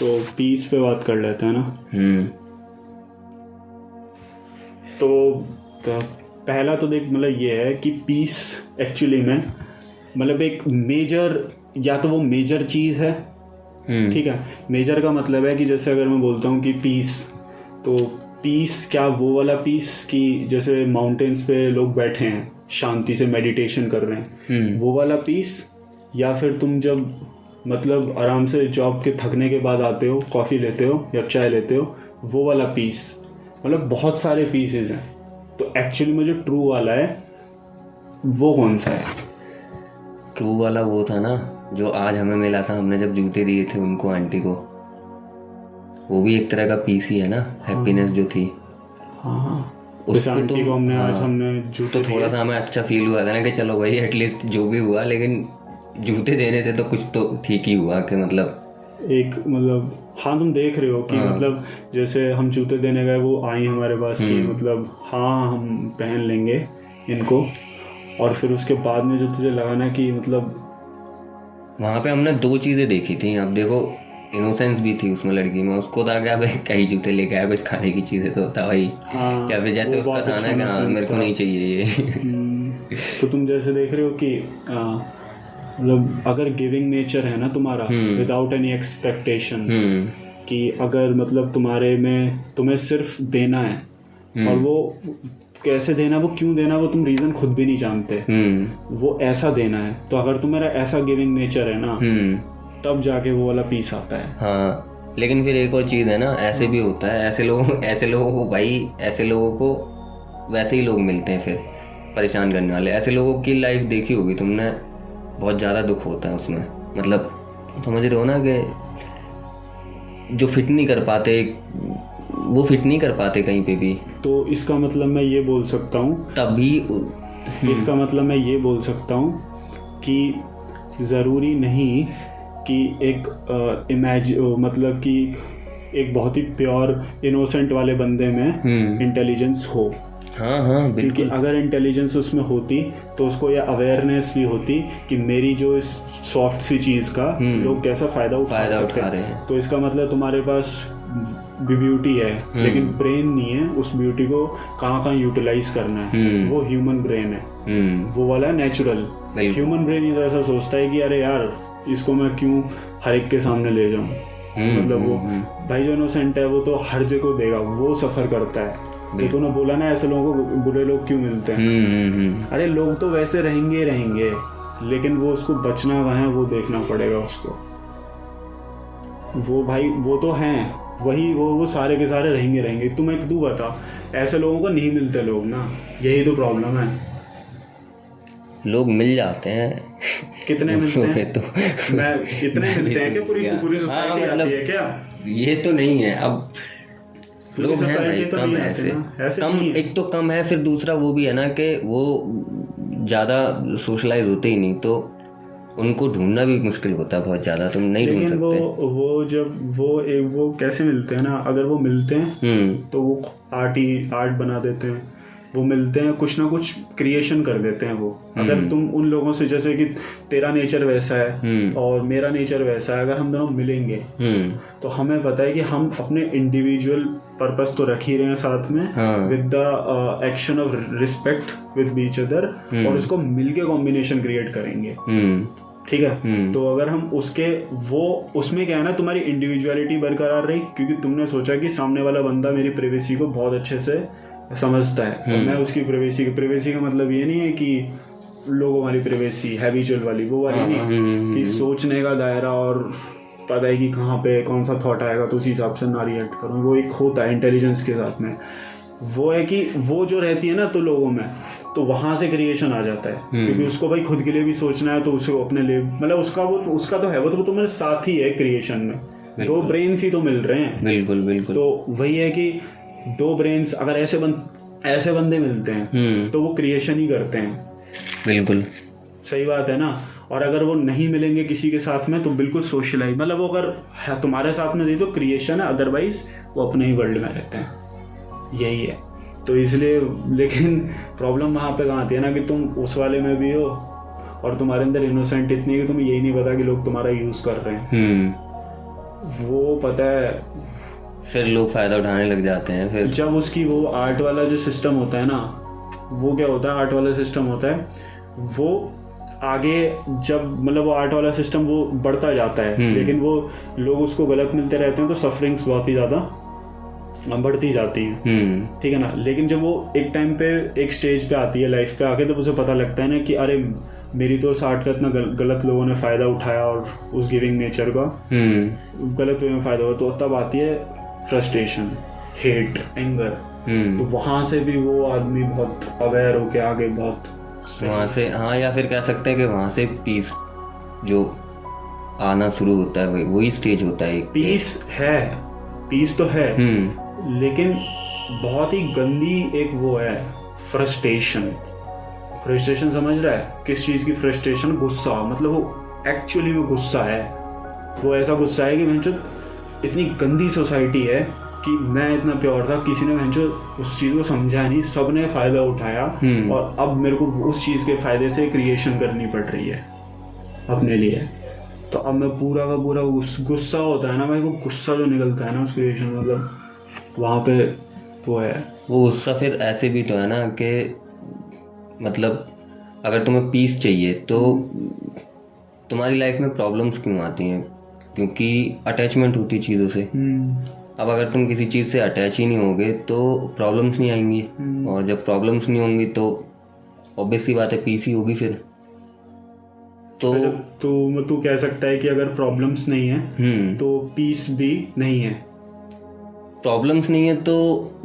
तो पीस पे बात कर लेते हैं ना? हम्म। तो, तो पहला तो देख मतलब ये है कि पीस एक्चुअली में मतलब एक मेजर या तो वो मेजर चीज़ है हम्म। ठीक है? मेजर का मतलब है कि जैसे अगर मैं बोलता हूँ कि पीस तो पीस क्या वो वाला पीस कि जैसे माउंटेन्स पे लोग बैठे हैं शांति से मेडिटेशन कर रहे हैं हम्म। वो वाला पीस या फिर तुम जब मतलब आराम से जॉब के थकने के बाद आते हो कॉफ़ी लेते हो या चाय लेते हो वो वाला पीस मतलब बहुत सारे पीसेस हैं। तो एक्चुअली में जो ट्रू वाला है वो कौन सा है? ट्रू वाला वो था ना जो आज हमें मिला था हमने जब जूते दिए थे उनको आंटी को। वो भी एक तरह का पीस ही है ना हैप्पीनेस हाँ। जो थी। हाँ उसको तो- को हमने आज हाँ। हमने तो थोड़ा सा हमें अच्छा फील हुआ था ना कि चलो भाई एटलीस्ट जो भी हुआ लेकिन जूते देने से तो कुछ तो ठीक ही हुआ कि मतलब एक मतलब हाँ तुम देख रहे हो कि हाँ। मतलब जैसे हम जूते देने गए वो आई हमारे पास कि हम्म। मतलब हाँ हम पहन लेंगे इनको। और फिर उसके बाद में जो तुझे लगा ना कि मतलब वहाँ पे हमने दो चीज़ें देखी थी। अब देखो इनोसेंस भी थी उसमें लड़की में। उसको था क्या भाई कई जूते लेके आया कुछ खाने की चीज़ें तो होता भाई। हाँ या फिर जैसे उसका था ना अच्छा कि हाँ मेरे को नहीं चाहिए ये। हम्म, तो तुम जैसे देख रहे हो कि आ, मतलब अगर गिविंग नेचर है ना तुम्हारा। विदाउट एनी एक्सपेक्टेशन कि अगर मतलब तुम्हारे में तुम्हें सिर्फ़ देना है हम्म। और वो कैसे देना वो क्यों देना वो तुम रीज़न खुद भी नहीं जानते। हम्म। वो ऐसा देना है। तो अगर तुम्हारा ऐसा गिविंग नेचर है ना हम्म। तब जाके वो वाला पीस आता है। हाँ। लेकिन फिर एक और चीज़ है ना ऐसे भी होता है ऐसे लोग ऐसे लोगों को भाई ऐसे लोगों को वैसे ही लोग मिलते हैं फिर परेशान करने वाले। ऐसे लोगों की लाइफ देखी होगी तुमने बहुत ज़्यादा दुख होता है उसमें। मतलब समझ रहे हो ना कि जो फिट नहीं कर पाते वो फिट नहीं कर पाते कहीं पे भी। तो इसका मतलब मैं ये बोल सकता हूँ तभी इसका मतलब मैं ये बोल सकता हूँ कि ज़रूरी नहीं कि एक इमेज मतलब कि एक बहुत ही प्योर इनोसेंट वाले बंदे में हम्म। इंटेलिजेंस हो। हाँ हाँ बिल्कुल। अगर इंटेलिजेंस उसमें होती तो उसको यह अवेयरनेस भी होती कि मेरी जो इस सॉफ्ट सी चीज़ का हम्म। लोग कैसा फ़ायदा उठा फ़ायदा उठा रहे हैं। तो इसका मतलब तुम्हारे पास भी ब्यूटी है हम्म। लेकिन ब्रेन नहीं है उस ब्यूटी को कहाँ कहाँ यूटिलाइज करना है। हम्म। वो ह्यूमन ब्रेन है। वो वाला है नेचुरल ह्यूमन ब्रेन ही तो ऐसा सोचता है कि अरे यार इसको मैं क्यों हर एक के सामने ले जाऊँ? मतलब वो भाई जो इनोसेंट है वो तो हर जगह देगा वो सफ़र करता है। तो बिल्कुल। तूने बोला ना ऐसे लोगों को बुरे लोग क्यों मिलते हैं? हम्म हम्म हम्म। अरे लोग तो वैसे रहेंगे ही रहेंगे लेकिन वो उसको बचना कहाँ है वो देखना पड़ेगा उसको। वो भाई वो तो हैं वही वो वो सारे के सारे रहेंगे रहेंगे। तुम एक तू बता ऐसे लोगों को नहीं मिलते लोग ना? यही तो प्रॉब्लम है। लोग मिल जाते हैं। कितने मिलते हैं? में तो मैं कितने मिलते हैं क्या? पूरी पूरी हाँ, सोसाइटी मतलब- आती है क्या? ये तो नहीं है। अब लोग हैं भाई तो कम है ऐसे। ऐसे। कम एक तो कम है फिर दूसरा वो भी है ना कि वो ज़्यादा सोशलाइज होते ही नहीं तो उनको ढूंढना भी मुश्किल होता है बहुत ज़्यादा तुम नहीं ढूंढ सकते वो वो जब वो एक वो कैसे मिलते हैं ना अगर वो मिलते हैं हम्म। तो वो आर्ट ही आर्ट बना देते हैं। वो मिलते हैं कुछ ना कुछ क्रिएशन कर देते हैं वो। अगर तुम उन लोगों से जैसे कि तेरा नेचर वैसा है हम्म। और मेरा नेचर वैसा है अगर हम दोनों मिलेंगे हम्म। तो हमें पता है कि हम अपने इंडिविजुअल पर्पस तो रख ही रहे हैं साथ में with the action of respect with each other और उसको मिलके कॉम्बिनेशन क्रिएट करेंगे। हम्म। ठीक है? हम्म। तो अगर हम उसके वो उसमें क्या है ना तुम्हारी इंडिविजुअलिटी बरकरार रही क्योंकि तुमने सोचा कि सामने वाला बंदा मेरी प्रिवेसी को बहुत अच्छे से समझता है। और मैं उसकी प्रिवेसी की प्रिवेसी का मतलब ये नहीं है कि लोगों वाली प्रिवेसी हैबिचुअल वाली वो वाली नहीं। हम्म, कि सोचने का दायरा और पता है कि कहाँ पे कौन सा थॉट आएगा तो उसी हिसाब से ना रिएक्ट करूँ। वो एक होता है इंटेलिजेंस के साथ में। वो है कि वो जो रहती है ना तो लोगों में तो वहाँ से क्रिएशन आ जाता है। क्योंकि उसको भाई खुद के लिए भी सोचना है तो उसको अपने लिए मतलब उसका वो उसका तो है वो तो वो तुम्हारे साथ ही है क्रिएशन में। दो ब्रेन ही तो मिल रहे हैं। बिल्कुल बिल्कुल। तो वही है कि दो ब्रेन्स अगर ऐसे बन ऐसे बंदे मिलते हैं हम्म। तो वो क्रिएशन ही करते हैं। बिल्कुल। सही बात है ना? और अगर वो नहीं मिलेंगे किसी के साथ में तो बिल्कुल सोशलाइज मतलब वो अगर तुम्हारे साथ में नहीं तो क्रिएशन है अदरवाइज़ वो अपने ही वर्ल्ड में रहते हैं। यही है। तो इसलिए लेकिन प्रॉब्लम वहाँ पे कहाँ आती है ना कि तुम उस वाले में भी हो और तुम्हारे अंदर इनोसेंट इतनी है कि तुम्हें यही नहीं पता कि लोग तुम्हारा यूज़ कर रहे हैं। हम्म। वो पता है फिर लोग फ़ायदा उठाने लग जाते हैं फिर जब उसकी वो आर्ट वाला जो सिस्टम होता है ना वो क्या होता है आर्ट वाला सिस्टम होता है वो आगे जब मतलब वो आर्ट वाला सिस्टम वो बढ़ता जाता है हम्म। लेकिन वो लोग उसको गलत मिलते रहते हैं तो सफरिंग्स बहुत ही ज़्यादा बढ़ती जाती हैं। हम्म। ठीक है ना? लेकिन जब वो एक टाइम पे एक स्टेज पे आती है लाइफ पे आके तो उसे पता लगता है ना कि अरे मेरी तो उस आर्ट का इतना गल, गलत लोगों ने फ़ायदा उठाया और उस गिविंग नेचर का हम्म। गलत वे में फ़ायदा हुआ तो तब आती है फ्रस्ट्रेशन हेट एंगर तो वहाँ से भी वो आदमी बहुत अवेयर होके आगे बहुत वहाँ से हाँ या फिर कह सकते हैं कि वहाँ से पीस जो आना शुरू होता है वही स्टेज होता है पीस है पीस तो है हम्म लेकिन बहुत ही गंदी एक वो है फ्रस्ट्रेशन फ्रस्ट्रेशन समझ रहा है? किस चीज़ की फ्रस्ट्रेशन गुस्सा मतलब वो एक्चुअली में गुस्सा है। वो ऐसा गुस्सा है कि भैंचो इतनी गंदी सोसाइटी है कि मैं इतना प्योर था किसी ने भैंचो उस चीज़ को समझा नहीं सबने फ़ायदा उठाया हम्म। और अब मेरे को उस चीज़ के फ़ायदे से क्रिएशन करनी पड़ रही है अपने लिए। तो अब मैं पूरा का पूरा गुस- गुस्सा होता है ना भाई वो गुस्सा जो निकलता है ना उस क्रिएशन मतलब वहाँ पे वो है। वो गुस्सा फिर ऐसे भी तो है ना कि मतलब अगर तुम्हें पीस चाहिए तो तुम्हारी लाइफ में प्रॉब्लम्स क्यों आती हैं? क्योंकि अटैचमेंट होती है चीज़ों से। अब अगर तुम किसी चीज़ से अटैच ही नहीं होगे तो प्रॉब्लम्स नहीं आएँगी। हम्म। और जब प्रॉब्लम्स नहीं होंगी तो ऑब्वियस सी बात है पीस ही होगी फिर। तो अच्छा, तू तू कह सकता है कि अगर प्रॉब्लम्स नहीं है हम्म। तो पीस भी नहीं है। प्रॉब्लम्स नहीं है तो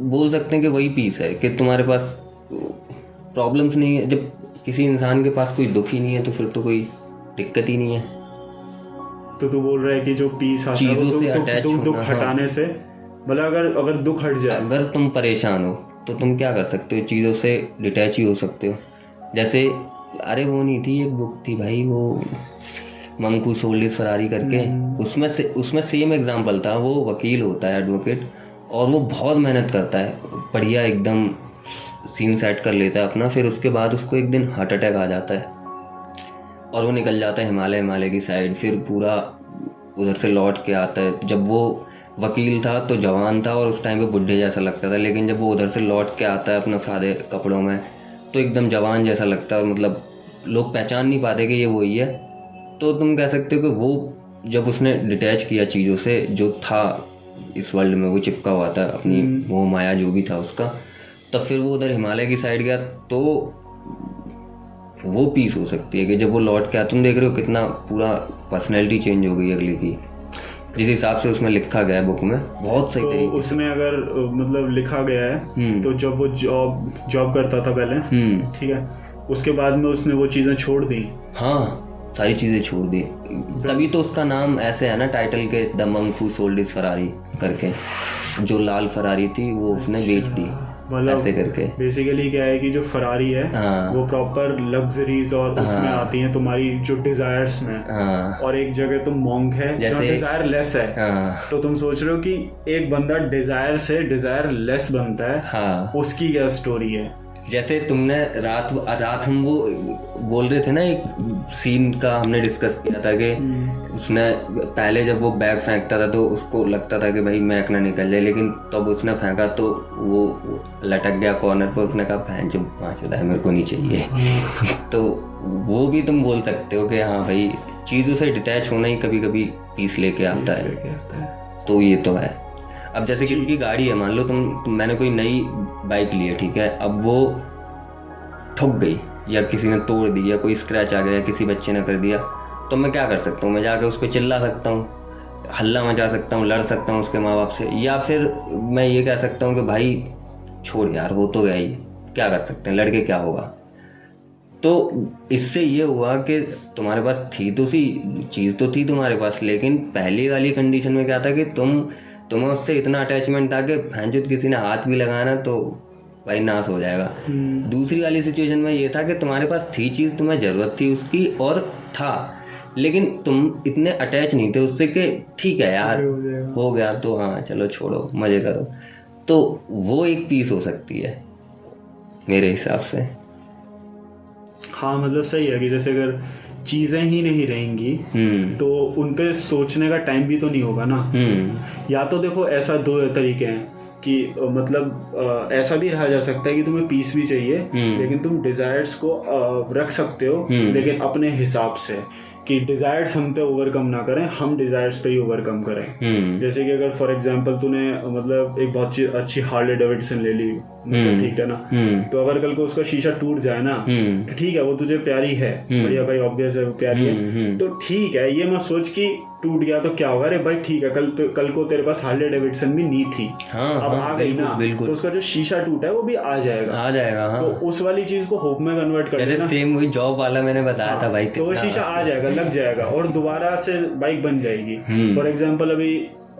बोल सकते हैं कि वही पीस है कि तुम्हारे पास प्रॉब्लम्स नहीं है। जब किसी इंसान के पास कोई दुख ही नहीं है तो फिर तो कोई दिक्कत ही नहीं है। तो तू बोल रहा है कि जो पीस आता है चीज़ों वो से दुख- हाँ। हटाने से। मतलब अगर अगर दुख हट जाए। अगर तुम परेशान हो तो तुम क्या कर सकते हो? चीज़ों से डिटैच ही हो सकते हो। जैसे अरे वो नहीं थी एक बुक थी भाई वो मंकू सोल्ड फरारी करके। उसमें से उसमें सेम एग्जांपल था वो वकील होता है एडवोकेट और वो बहुत मेहनत करता है। बढ़िया एकदम सीन सेट कर लेता है अपना फिर उसके बाद उसको एक दिन हार्ट अटैक आ जाता है। और वो निकल जाता है हिमालय हिमालय की साइड फिर पूरा उधर से लौट के आता है। जब वो वकील था तो जवान था और उस टाइम पे बुढ़े जैसा लगता था लेकिन जब वो उधर से लौट के आता है अपना सादे कपड़ों में तो एकदम जवान जैसा लगता है और मतलब लोग पहचान नहीं पाते कि ये वही है। तो तुम कह सकते हो कि वो जब उसने डिटैच किया चीज़ों से जो था इस वर्ल्ड में वो चिपका हुआ था अपनी मोह माया जो भी था उसका तब फिर वो उधर हिमालय की साइड गया तो वो पीस हो सकती है कि जब वो लौट के आया तुम देख रहे हो कितना पूरा पर्सनैलिटी चेंज हो गई अगले की। जिस हिसाब से उसमें लिखा गया है बुक में बहुत सही तो तरीके उसमें अगर मतलब लिखा गया है हम्म। तो जब वो जॉब जॉब करता था पहले हम्म। ठीक है उसके बाद में उसने वो चीज़ें छोड़ दी। हाँ सारी चीज़ें छोड़ दी। तभी तो उसका नाम ऐसे है ना टाइटल के द हु सोल्ड फरारी करके। जो लाल फरारी थी वो उसने बेच दी। मतलब ऐसे करके। बेसिकली क्या है कि जो फरारी है हाँ। वो प्रॉपर लग्जरीज और उसमें आती हैं तुम्हारी जो डिजायर्स में। हाँ। और एक जगह तुम मॉन्क है जैसे- डिज़ायर लेस है। हाँ। तो तुम सोच रहे हो कि एक बंदा डिज़ायर से डिज़ायर लेस बनता है हाँ। उसकी क्या स्टोरी है? जैसे तुमने रात रात हम वो बोल रहे थे ना एक सीन का हमने डिस्कस किया था कि उसने पहले जब वो बैग फेंकता था तो उसको लगता था कि भाई मैक ना निकल जाए लेकिन तब उसने फेंका तो वो लटक गया कॉर्नर पर उसने कहा भैंस जो पाँच होता है मेरे को नहीं चाहिए। तो वो भी तुम बोल सकते हो कि हाँ भाई चीज़ों से डिटैच होना ही कभी कभी पीस लेके आता है। आता है। तो ये तो है। अब जैसे किसी की गाड़ी है मान लो तुम, तुम मैंने कोई नई बाइक ली है ठीक है? अब वो ठुक गई या किसी ने तोड़ दी या कोई स्क्रैच आ गया किसी बच्चे ने कर दिया तो मैं क्या कर सकता हूँ? मैं जाके उस पर चिल्ला सकता हूँ हल्ला मचा सकता हूँ लड़ सकता हूँ उसके माँ बाप से या फिर मैं ये कह सकता हूँ कि भाई छोड़ यार हो तो गया ही क्या कर सकते हैं लड़के क्या होगा? तो इससे ये हुआ कि तुम्हारे पास थी तो सी चीज़ तो थी तुम्हारे पास लेकिन पहली वाली कंडीशन में क्या था कि तुम तुम्हें उससे इतना अटैचमेंट था कि भैंचुत किसी ने हाथ भी लगाना तो भाई नाश हो जाएगा। हम्म, दूसरी वाली सिचुएशन में ये था कि तुम्हारे पास थी चीज़ तुम्हें ज़रूरत थी उसकी और था। लेकिन तुम इतने अटैच नहीं थे उससे कि ठीक है यार हो गया तो हाँ चलो छोड़ो मज़े करो। तो वो एक पीस हो सकती है मेरे हिसाब से। हाँ मतलब सही है कि जैसे अगर चीज़ें ही नहीं रहेंगी हम्म। तो उन पे सोचने का टाइम भी तो नहीं होगा ना। हम्म। या तो देखो ऐसा दो तरीके हैं कि मतलब ऐसा भी रहा जा सकता है कि तुम्हें पीस भी चाहिए हम्म। लेकिन तुम डिजायर्स को रख सकते हो। लेकिन अपने हिसाब से। कि डिजायर्स हम पे ओवरकम ना करें हम डिजायर्स पे ही ओवरकम करें hmm. जैसे कि अगर फॉर एग्जांपल तूने मतलब एक बहुत अच्छी हार्ले डेविडसन ले ली मतलब हम्म। ठीक है ना हम्म तो अगर कल को उसका शीशा टूट जाए ना तो ठीक है वो तुझे प्यारी है। बढ़िया भाई ऑब्वियस है वो प्यारी। है तो ठीक है ये मत सोच कि टूट गया तो क्या होगा? अरे भाई ठीक है कल कल को तेरे पास हार्ले डेविडसन भी नहीं थी। हाँ अब हाँ आ गई ना बिल्कुल। तो उसका जो शीशा टूटा है वो भी आ जाएगा। आ जाएगा हाँ। तो हाँ उस वाली चीज़ को होप में कन्वर्ट कर देना। सेम वही जॉब वाला मैंने बताया हाँ, था भाई तो वो शीशा आ जाएगा लग जाएगा और दोबारा से बाइक बन जाएगी। हम्म। फॉर एग्ज़ाम्पल अभी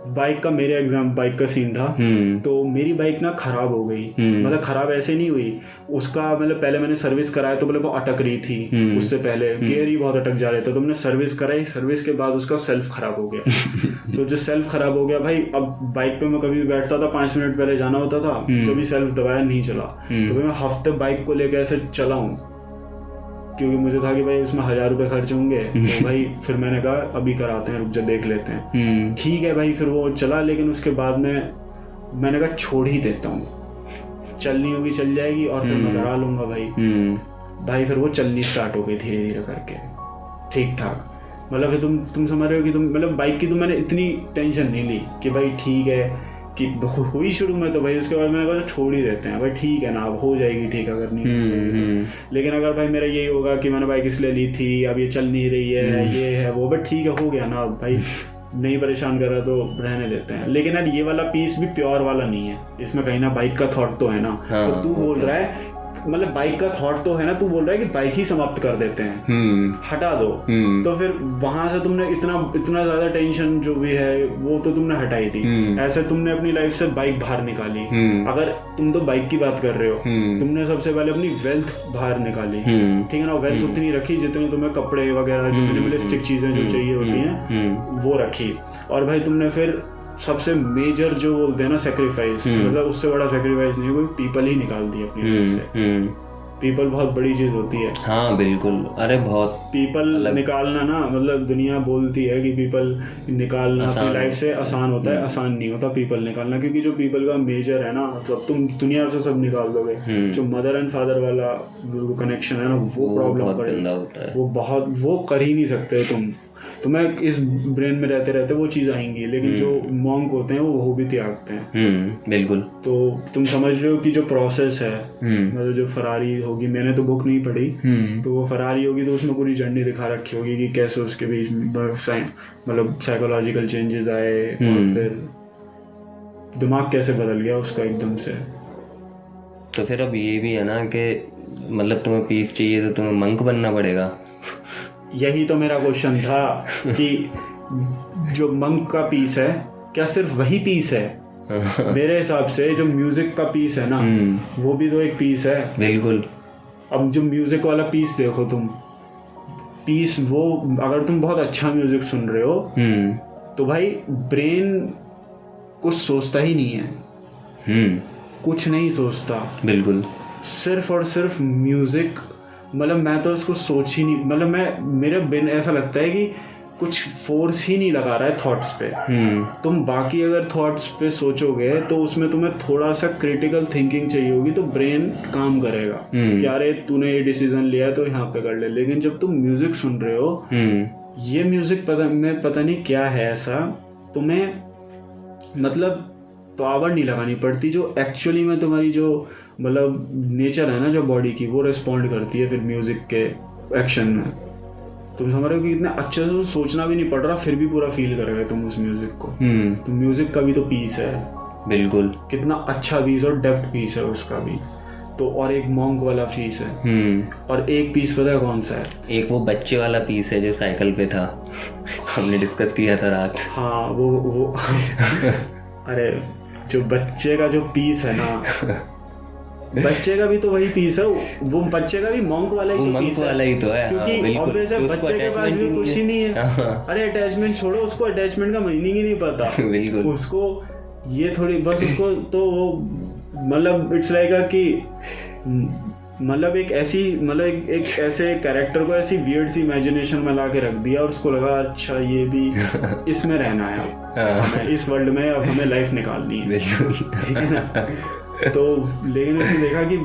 बाइक का मेरे एग्ज़ाम बाइक का सीन था। हम्म। तो मेरी बाइक ना खराब हो गई। हम्म। मतलब खराब ऐसे नहीं हुई। उसका मतलब पहले मैंने सर्विस कराया तो मतलब वो अटक रही थी हम्म। उससे पहले। गियर ही बहुत अटक जा रहे थे। तो मैंने सर्विस कराई। सर्विस के बाद उसका सेल्फ खराब हो गया। तो जो सेल्फ खराब हो गया भाई अब बाइक पे मैं कभी भी बैठता था पाँच मिनट पहले जाना होता था। कभी सेल्फ दबाया नहीं चला। तो मैं हफ़्ते बाइक को लेकर ऐसे चला हूँ। क्योंकि मुझे था कि भाई उसमें हज़ार रुपए खर्च होंगे तो भाई फिर मैंने कहा अभी कराते हैं रुक जा देख लेते हैं। हम्म। ठीक है भाई फिर वो चला लेकिन उसके बाद में मैंने कहा छोड़ ही देता हूँ। चलनी होगी चल जाएगी और फिर मैं करा लूँगा भाई। हम्म। भाई फिर वो चलनी स्टार्ट हो गई धीरे धीरे करके। ठीक ठाक मतलब फिर तुम तुम समझ रहे हो कि तुम मतलब बाइक की तो मैंने इतनी टेंशन नहीं ली कि भाई ठीक है कि हुई शुरू में तो भाई उसके बाद मैंने कहा छोड़ ही देते हैं। भाई ठीक है ना अब हो जाएगी ठीक अगर नहीं हम्म हम्म। लेकिन अगर भाई मेरा यही होगा कि मैंने बाइक इसलिए ली थी अब ये चल नहीं रही है ये है वो बट ठीक है हो गया ना अब भाई नहीं परेशान कर रहा तो रहने देते हैं। लेकिन यार ये वाला पीस भी प्योर वाला नहीं है। इसमें कहीं ना बाइक का थॉट तो है ना। हाँ, तो तू बोल रहा है मतलब बाइक का थॉट तो है ना तू बोल रहा है कि बाइक ही समाप्त कर देते हैं। हम्म। हटा दो। हम्म। तो फिर वहाँ से तुमने इतना इतना ज़्यादा टेंशन जो भी है वो तो तुमने हटाई थी हम्म। ऐसे तुमने अपनी लाइफ से बाइक बाहर निकाली। अगर तुम तो बाइक की बात कर रहे हो। तुमने सबसे पहले अपनी वेल्थ बाहर निकाली। ठीक है ना? वेल्थ उतनी रखी जितने तुम्हें कपड़े वगैरह जो मिनिमलिस्टिक चीज़ें जो चाहिए होती हैं वो रखी। और भाई तुमने फिर सबसे मेजर जो बोलते हैं ना सेक्रीफाइस हम्म। मतलब उससे बड़ा सेक्रीफाइस नहीं कोई पीपल ही निकाल दी अपनी लाइफ हम्म से। हम्म। पीपल बहुत बड़ी चीज़ होती है। हाँ बिल्कुल। अरे बहुत पीपल निकालना ना मतलब दुनिया बोलती है कि पीपल निकालना अपनी लाइफ से आसान होता है। आसान नहीं होता पीपल निकालना क्योंकि जो पीपल का मेजर है ना सब तुम दुनिया से सब निकाल दोगे। हम्म। जो मदर एंड फादर वाला कनेक्शन है ना वो प्रॉब्लम होता है। वो बहुत वो कर ही नहीं सकते तुम। तुम्हें इस ब्रेन में रहते रहते वो चीज़ आएँगी लेकिन जो मॉन्क होते हैं वो वो भी त्यागते हैं। हम्म बिल्कुल। तो तुम समझ रहे हो कि जो प्रोसेस है हम्म। मतलब जो फरारी होगी मैंने तो बुक नहीं पढ़ी हम्म। तो वो फरारी होगी तो उसमें पूरी जर्नी दिखा रखी होगी कि कैसे उसके बीच में मतलब साइकोलॉजिकल चेंजेस आए और हम्म। फिर दिमाग कैसे बदल गया उसका एकदम से। तो फिर अब ये भी है ना कि मतलब तुम्हें पीस चाहिए तो तुम्हें मंक बनना पड़ेगा। यही तो मेरा क्वेश्चन था कि जो मंक का पीस है क्या सिर्फ़ वही पीस है? मेरे हिसाब से जो म्यूज़िक का पीस है ना हम्म। वो भी तो एक पीस है। बिल्कुल। अब जो म्यूज़िक वाला पीस देखो तुम पीस वो अगर तुम बहुत अच्छा म्यूज़िक सुन रहे हो हम्म। तो भाई ब्रेन कुछ सोचता ही नहीं है। हम्म। कुछ नहीं सोचता। बिल्कुल। सिर्फ़ और सिर्फ़ म्यूज़िक मतलब मैं तो उसको सोच ही नहीं मतलब मैं मेरे बिन ऐसा लगता है कि कुछ फोर्स ही नहीं लगा रहा है थॉट्स पे। हम्म। तुम बाकी अगर थॉट्स पे सोचोगे तो उसमें तुम्हें थोड़ा सा क्रिटिकल थिंकिंग चाहिए होगी तो ब्रेन काम करेगा। हम्म। कि अरे तूने ये डिसीज़न लिया तो यहाँ पे कर ले। लेकिन जब तुम म्यूज़िक सुन रहे हो हम्म। ये म्यूज़िक पता मैं पता नहीं क्या है ऐसा तुम्हें मतलब पावर नहीं लगानी पड़ती जो एक्चुअली में तुम्हारी जो मतलब नेचर है ना जो बॉडी की वो रिस्पॉन्ड करती है फिर म्यूज़िक के एक्शन में। तुम समझ रहे हो कि इतने अच्छे से सोचना भी नहीं पड़ रहा फिर भी पूरा फील कर रहे तुम उस म्यूज़िक को। हम्म। तो म्यूज़िक का भी तो पीस है। बिल्कुल। कितना अच्छा पीस और डेप्थ पीस है उसका भी। तो और एक मॉन्क वाला पीस है। हम्म। और एक पीस पता है कौन सा है? एक वो बच्चे वाला पीस है जो साइकिल पे था। हमने डिस्कस किया था रात। हाँ वो वो अरे जो बच्चे का जो पीस है ना बच्चे का भी तो वही पीस है वो बच्चे का भी मॉन्क वाला ही वो तो पीस है। वाला ही तो है हाँ, क्योंकि बिल्कुल है, उसको बच्चे के पास भी कुछ ही नहीं है। हाँ, अरे अटैचमेंट छोड़ो उसको अटैचमेंट का मीनिंग ही नहीं पता। बिल्कुल। उसको ये थोड़ी बस उसको तो वो मतलब इट्स लाइक कि मतलब एक ऐसी मतलब एक, एक ऐसे कैरेक्टर को ऐसी वियर्ड सी इमेजिनेशन में ला के रख दिया और उसको लगा अच्छा ये भी इसमें रहना है हाँ। इस वर्ल्ड में अब हमें लाइफ निकालनी है। ठीक है ना? तो लेकिन उसने देखा कि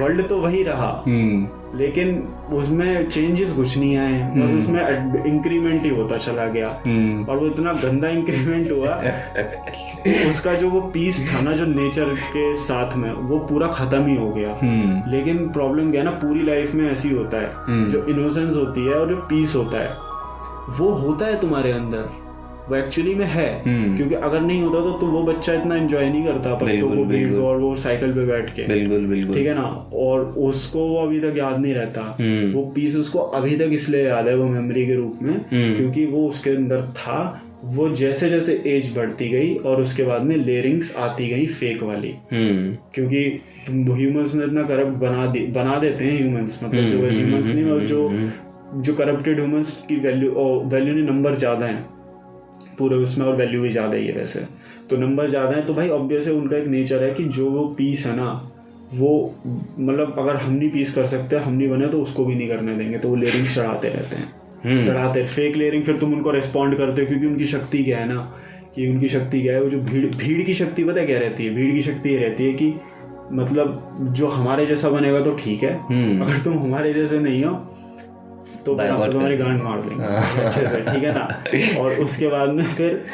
वर्ल्ड तो वही रहा। हम्म। लेकिन उसमें चेंजेस कुछ नहीं आए बस उसमें इंक्रीमेंट ही होता चला गया। हम्म। और वो इतना गंदा इंक्रीमेंट हुआ उसका जो वो पीस था ना जो नेचर के साथ में वो पूरा खत्म ही हो गया। हम्म। लेकिन प्रॉब्लम क्या है ना पूरी लाइफ में ऐसी होता है। हम्म। जो इनोसेंस होती है और जो पीस होता है वो होता है तुम्हारे अंदर। वो एक्चुअली में है हम्म। क्योंकि अगर नहीं होता तो, तो वो बच्चा इतना एंजॉय नहीं करता पत्तों को बिल्कुल। और वो साइकिल पे बैठ के। बिल्कुल बिल्कुल। ठीक है ना? और उसको वो अभी तक याद नहीं रहता। हम्म। वो पीस उसको अभी तक इसलिए याद है वो मेमोरी के रूप में हम्म। क्योंकि वो उसके अंदर था। वो जैसे जैसे एज बढ़ती गई और उसके बाद में लेयरिंग्स आती गई फेक वाली। क्योंकि ह्यूमंस ने इतना करप्ट बना दे बना देते हैं ह्यूमंस मतलब जो ह्यूमंस नहीं और जो जो करप्टेड ह्यूमंस की वैल्यू वैल्यू नहीं नंबर ज़्यादा है। पूरे उसमें और वैल्यू भी ज़्यादा ही है वैसे। तो नंबर ज़्यादा है तो भाई ऑब्वियस है उनका एक नेचर है कि जो वो पीस है ना वो मतलब अगर हम नहीं पीस कर सकते हम नहीं बने तो उसको भी नहीं करने देंगे। तो वो लेयरिंग चढ़ाते रहते हैं। हम्म। चढ़ाते फेक लेयरिंग फिर तुम उनको रिस्पॉन्ड करते हो क्योंकि उनकी शक्ति क्या है ना कि उनकी शक्ति क्या है वो जो भीड़ भीड़ की शक्ति पता क्या रहती है? भीड़ की शक्ति ये रहती है कि मतलब जो हमारे जैसा बनेगा तो ठीक है। हम्म। अगर तुम हमारे जैसे नहीं हो तो फिर गांड मार देंगे। हाँ। अच्छे से ठीक है ना? और उसके बाद में फिर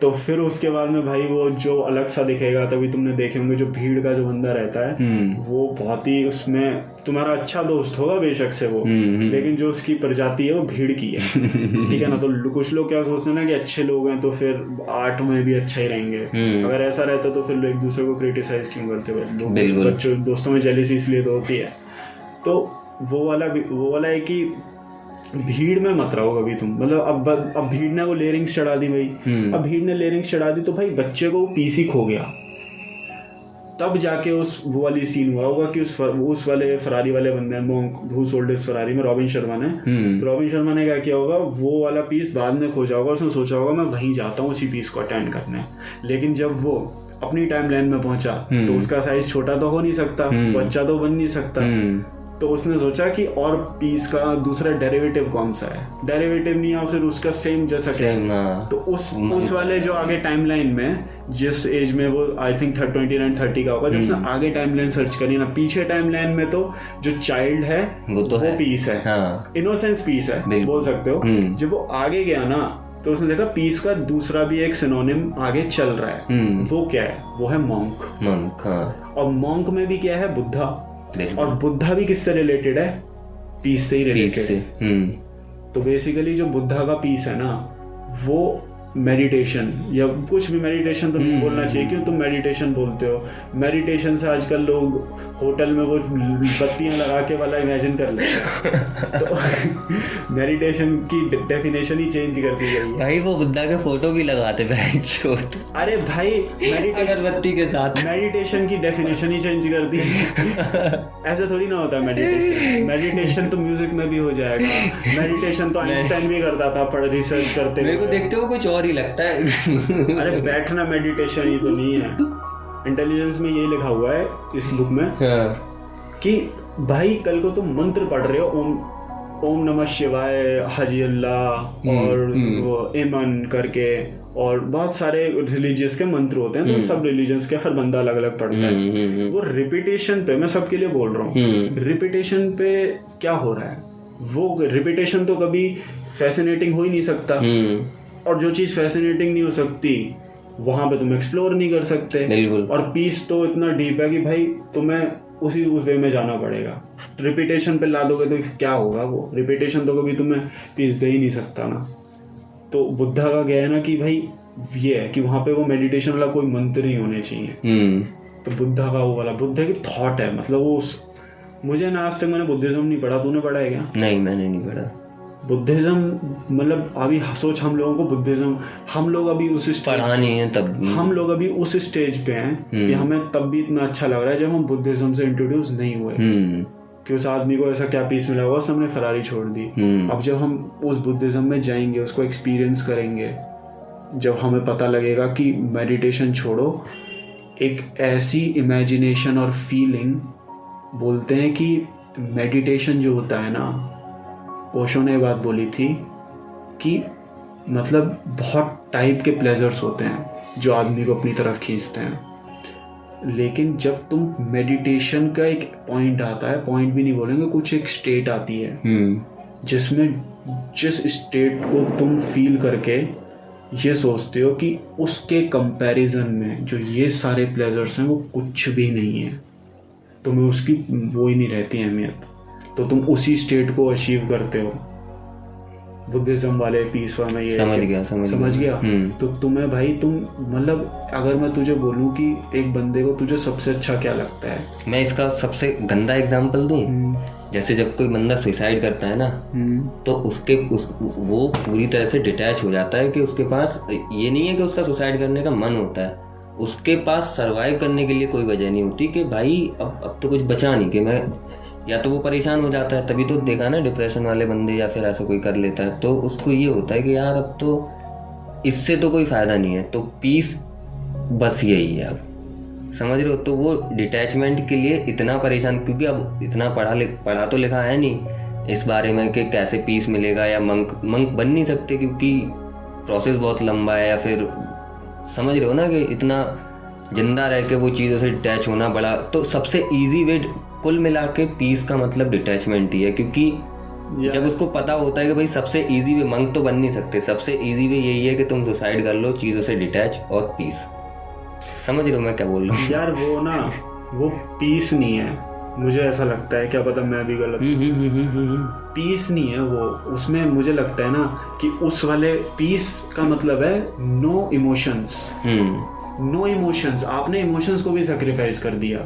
तो फिर उसके बाद में भाई वो जो अलग सा दिखेगा तभी तुमने देखे होंगे जो भीड़ का जो बंदा रहता है हम्म। वो बहुत ही उसमें तुम्हारा अच्छा दोस्त होगा बेशक से वो हम्म, लेकिन जो उसकी प्रजाति है वो भीड़ की है। ठीक है ना? तो कुछ लोग क्या सोचते हैं ना कि अच्छे लोग हैं तो फिर आर्ट में भी अच्छा ही रहेंगे। हम्म। अगर ऐसा रहता तो फिर एक दूसरे को क्रिटिसाइज क्यों करते हुए बच्चों दोस्तों में जेलिसी इसलिए तो होती है। तो वो वाला वो वाला है कि भीड़ में मत रहो कभी तुम। मतलब अब अब भीड़ ने वो लेयरिंग्स चढ़ा दी भाई। हम्म। अब भीड़ ने लेयरिंग्स चढ़ा दी तो भाई बच्चे को वो पीसी खो गया। तब जाके उस वो वाली सीन हुआ होगा कि उस फर, उस वाले फरारी वाले बंदे हु सोल्ड फरारी में रॉबिन शर्मा ने। हम्म। रॉबिन शर्मा ने क्या किया होगा? वो वाला पीस बाद में खोजा होगा उसने सोचा होगा मैं वहीं जाता हूँ उसी पीस को अटेंड करने। लेकिन जब वो अपनी टाइम लाइन में पहुँचा हम्म। तो उसका साइज़ छोटा तो हो नहीं सकता हम्म। बच्चा तो बन नहीं सकता। हम्म। तो उसने सोचा कि और पीस का दूसरा डेरिवेटिव कौन सा है? डेरिवेटिव नहीं है फिर उसका सेम जैसा क्या है? सेम हाँ। तो उस उस वाले जो आगे टाइमलाइन में जिस एज में वो I think twenty nine thirty का होगा जब हम्म। उसने आगे टाइमलाइन सर्च करी ना पीछे टाइमलाइन में तो जो चाइल्ड है वो तो है। पीस है। हाँ। इनोसेंस पीस है बोल सकते हो। हम्म। जब वो आगे गया ना तो उसने देखा पीस का दूसरा भी एक सिनोनिम आगे चल रहा है। हम्म। वो क्या है? वो है मॉन्क मंक हाँ। और मॉन्क में भी क्या है? बुद्धा। और बुद्धा भी किससे रिलेटेड है? पीस से ही रिलेटेड से हम्म। तो बेसिकली जो बुद्धा का पीस है ना वो मेडिटेशन या कुछ भी मेडिटेशन तो नहीं हम्म। बोलना चाहिए क्यों तुम मेडिटेशन बोलते हो? मेडिटेशन से आजकल लोग होटल में वो बत्तियाँ लगा के वाला इमेजिन कर लेते हैं। तो मेडिटेशन की डेफिनेशन ही चेंज कर दी गई भाई वो बुद्धा के फ़ोटो भी लगाते बहन अरे भाई अगरबत्ती के साथ। मेडिटेशन की डेफिनेशन ही चेंज कर दी। ऐसे थोड़ी ना होता मेडिटेशन मेडिटेशन तो म्यूज़िक में भी हो जाएगा। मेडिटेशन तो आइंस्टाइन भी करता था रिसर्च करते मेरे को देखते हुए कुछ और ही लगता है। अरे बैठना मेडिटेशन ही तो नहीं है। इंटेलिजेंस में यही लिखा हुआ है इस बुक में हाँ। कि भाई कल को तुम मंत्र पढ़ रहे हो ओम ओम नमः शिवाय हाजी अल्लाह और हम्म। वो एमन करके और बहुत सारे रिलीजियस के मंत्र होते हैं तो सब रिलीजियंस के हर बंदा अलग अलग पढ़ता है। हम्म, हम्म, वो रिपीटेशन पे मैं सबके लिए बोल रहा हूँ। हम्म। रिपीटेशन पे क्या हो रहा है? वो रिपीटेशन तो कभी फैसिनेटिंग हो ही नहीं सकता। हम्म। और जो चीज़ फैसिनेटिंग नहीं हो सकती वहाँ पे तुम एक्सप्लोर नहीं कर सकते। बिल्कुल। और पीस तो इतना डीप है कि भाई तुम्हें उसी उस वे में जाना पड़ेगा। रिपीटेशन पे ला दोगे तो क्या होगा वो? रिपीटेशन तो कभी तुम्हें पीस दे ही नहीं सकता ना। तो बुद्धा का क्या है ना कि भाई ये है कि वहाँ पे वो मेडिटेशन वाला कोई मंत्र नहीं होने चाहिए। हम्म। तो बुद्धा का वो वाला बुद्ध की थॉट है मतलब वो मुझे ना आज तक मैंने बुद्धिज्म नहीं पढ़ा तूने पढ़ा है क्या? नहीं मैंने नहीं पढ़ा। बुद्धिज्म मतलब अभी सोच हम लोगों को बुद्धिज्म हम लोग अभी उस स्टेज पढ़ा नहीं है तब। हम लोग अभी उस स्टेज पे हैं कि हमें तब भी इतना अच्छा लग रहा है जब हम बुद्धिज्म से इंट्रोड्यूस नहीं हुए। हम्म। कि उस आदमी को ऐसा क्या पीस मिला हुआ उसने हमने फरारी छोड़ दी। हम्म। अब जब हम उस बुद्धिज्म में जाएँगे उसको एक्सपीरियंस करेंगे जब हमें पता लगेगा कि मेडिटेशन छोड़ो एक ऐसी इमेजिनेशन और फीलिंग बोलते हैं कि मेडिटेशन जो होता है ना ओशो ने बात बोली थी कि मतलब बहुत टाइप के प्लेजर्स होते हैं जो आदमी को अपनी तरफ़ खींचते हैं। लेकिन जब तुम मेडिटेशन का एक पॉइंट आता है पॉइंट भी नहीं बोलेंगे कुछ एक स्टेट आती है। हम्म। जिसमें जिस स्टेट को तुम फील करके ये सोचते हो कि उसके कंपैरिजन में जो ये सारे प्लेजर्स हैं वो कुछ भी नहीं है। तुम्हें उसकी वो ही नहीं रहती अहमियत। तो तुम उसी स्टेट को अचीव करते हो। बुद्धिज्म वाले पीस में ये समझ गया, समझ समझ गया। गया हम्म। तो तुम्हें भाई तुम मतलब अगर मैं तुझे बोलूँ कि एक बंदे को तुझे सबसे अच्छा क्या लगता है? मैं इसका सबसे गंदा एग्ज़ाम्पल दूँ? हम्म, जैसे जब कोई बंदा सुसाइड करता है ना हम्म, तो उसके उस वो पूरी तरह से डिटैच हो जाता है कि उसके पास ये नहीं है कि उसका सुसाइड करने का मन होता है। उसके पास सरवाइव करने के लिए कोई वजह नहीं होती कि भाई अब अब तो कुछ बचा नहीं कि मैं या तो वो परेशान हो जाता है, तभी तो देखा ना डिप्रेशन वाले बंदे या फिर ऐसा कोई कर लेता है। तो उसको ये होता है कि यार अब तो इससे तो कोई फ़ायदा नहीं है तो पीस बस यही है अब। समझ रहे हो? तो वो डिटैचमेंट के लिए इतना परेशान, क्योंकि अब इतना पढ़ा लिख, पढ़ा तो लिखा है नहीं इस बारे में कि कैसे पीस मिलेगा या मंक मंक बन नहीं सकते क्योंकि प्रोसेस बहुत लंबा है या फिर समझ रहे हो ना कि इतना ज़िंदा रह के वो चीज़ों से डिटैच होना बड़ा तो सबसे इजी वे कुल मिला के पीस का मतलब डिटैचमेंट ही है क्योंकि जब उसको पता होता है कि भाई सबसे इजी वे मंक तो बन नहीं सकते। सबसे इजी वे यही है कि तुम सुसाइड कर लो चीज़ों से डिटैच और पीस समझ रहे हो मैं क्या बोल रहा हूँ? यार वो ना वो पीस नहीं है। मुझे ऐसा लगता है क्या पता मैं भी गलत हम्म, हम्म, हम्म, हम्म। पीस नहीं है वो। उसमें मुझे लगता है ना कि उस वाले पीस का मतलब है नो इमोशंस नो इमोशंस आपने इमोशंस को भी सेक्रीफाइस कर दिया।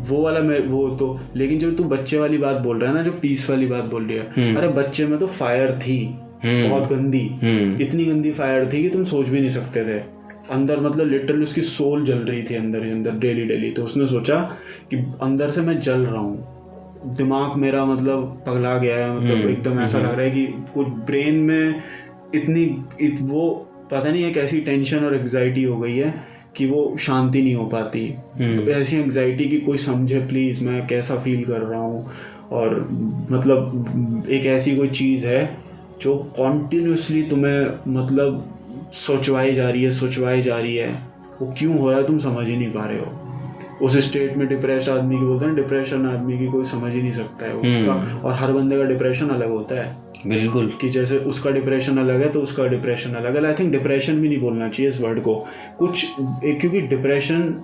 वो वाला मैं वो तो लेकिन जो तू बच्चे वाली बात बोल रहा है ना जो पीस वाली बात बोल रही है हम्म। अरे बच्चे में तो फायर थी हम्म। बहुत गंदी हम्म। इतनी गंदी फायर थी कि तुम सोच भी नहीं सकते थे। अंदर मतलब लिटरली उसकी सोल जल रही थी अंदर ही अंदर डेली डेली तो उसने सोचा कि अंदर से मैं जल रहा हूँ। दिमाग मेरा मतलब पगला गया है मतलब एकदम ऐसा लग रहा है कि कुछ ब्रेन में इतनी इत, वो पता नहीं एक ऐसी टेंशन और एग्जाइटी हो गई है कि वो शांति नहीं हो पाती। हम्म। ऐसी एंग्जाइटी की कोई समझे प्लीज़ मैं कैसा फील कर रहा हूँ? और मतलब एक ऐसी कोई चीज़ है जो कॉन्टिन्यूसली तुम्हें मतलब सोचवाई जा रही है सोचवाई जा रही है। वो क्यों हो रहा है? तुम समझ ही नहीं पा रहे हो। उस स्टेट में डिप्रेस आदमी की बोलते हैं डिप्रेशन आदमी की कोई समझ ही नहीं सकता है हम्म। उसका और हर बंदे का डिप्रेशन अलग होता है। बिल्कुल। कि जैसे उसका डिप्रेशन अलग है तो उसका डिप्रेशन अलग है। आई थिंक डिप्रेशन भी नहीं बोलना चाहिए इस वर्ड को। कुछ एक क्योंकि डिप्रेशन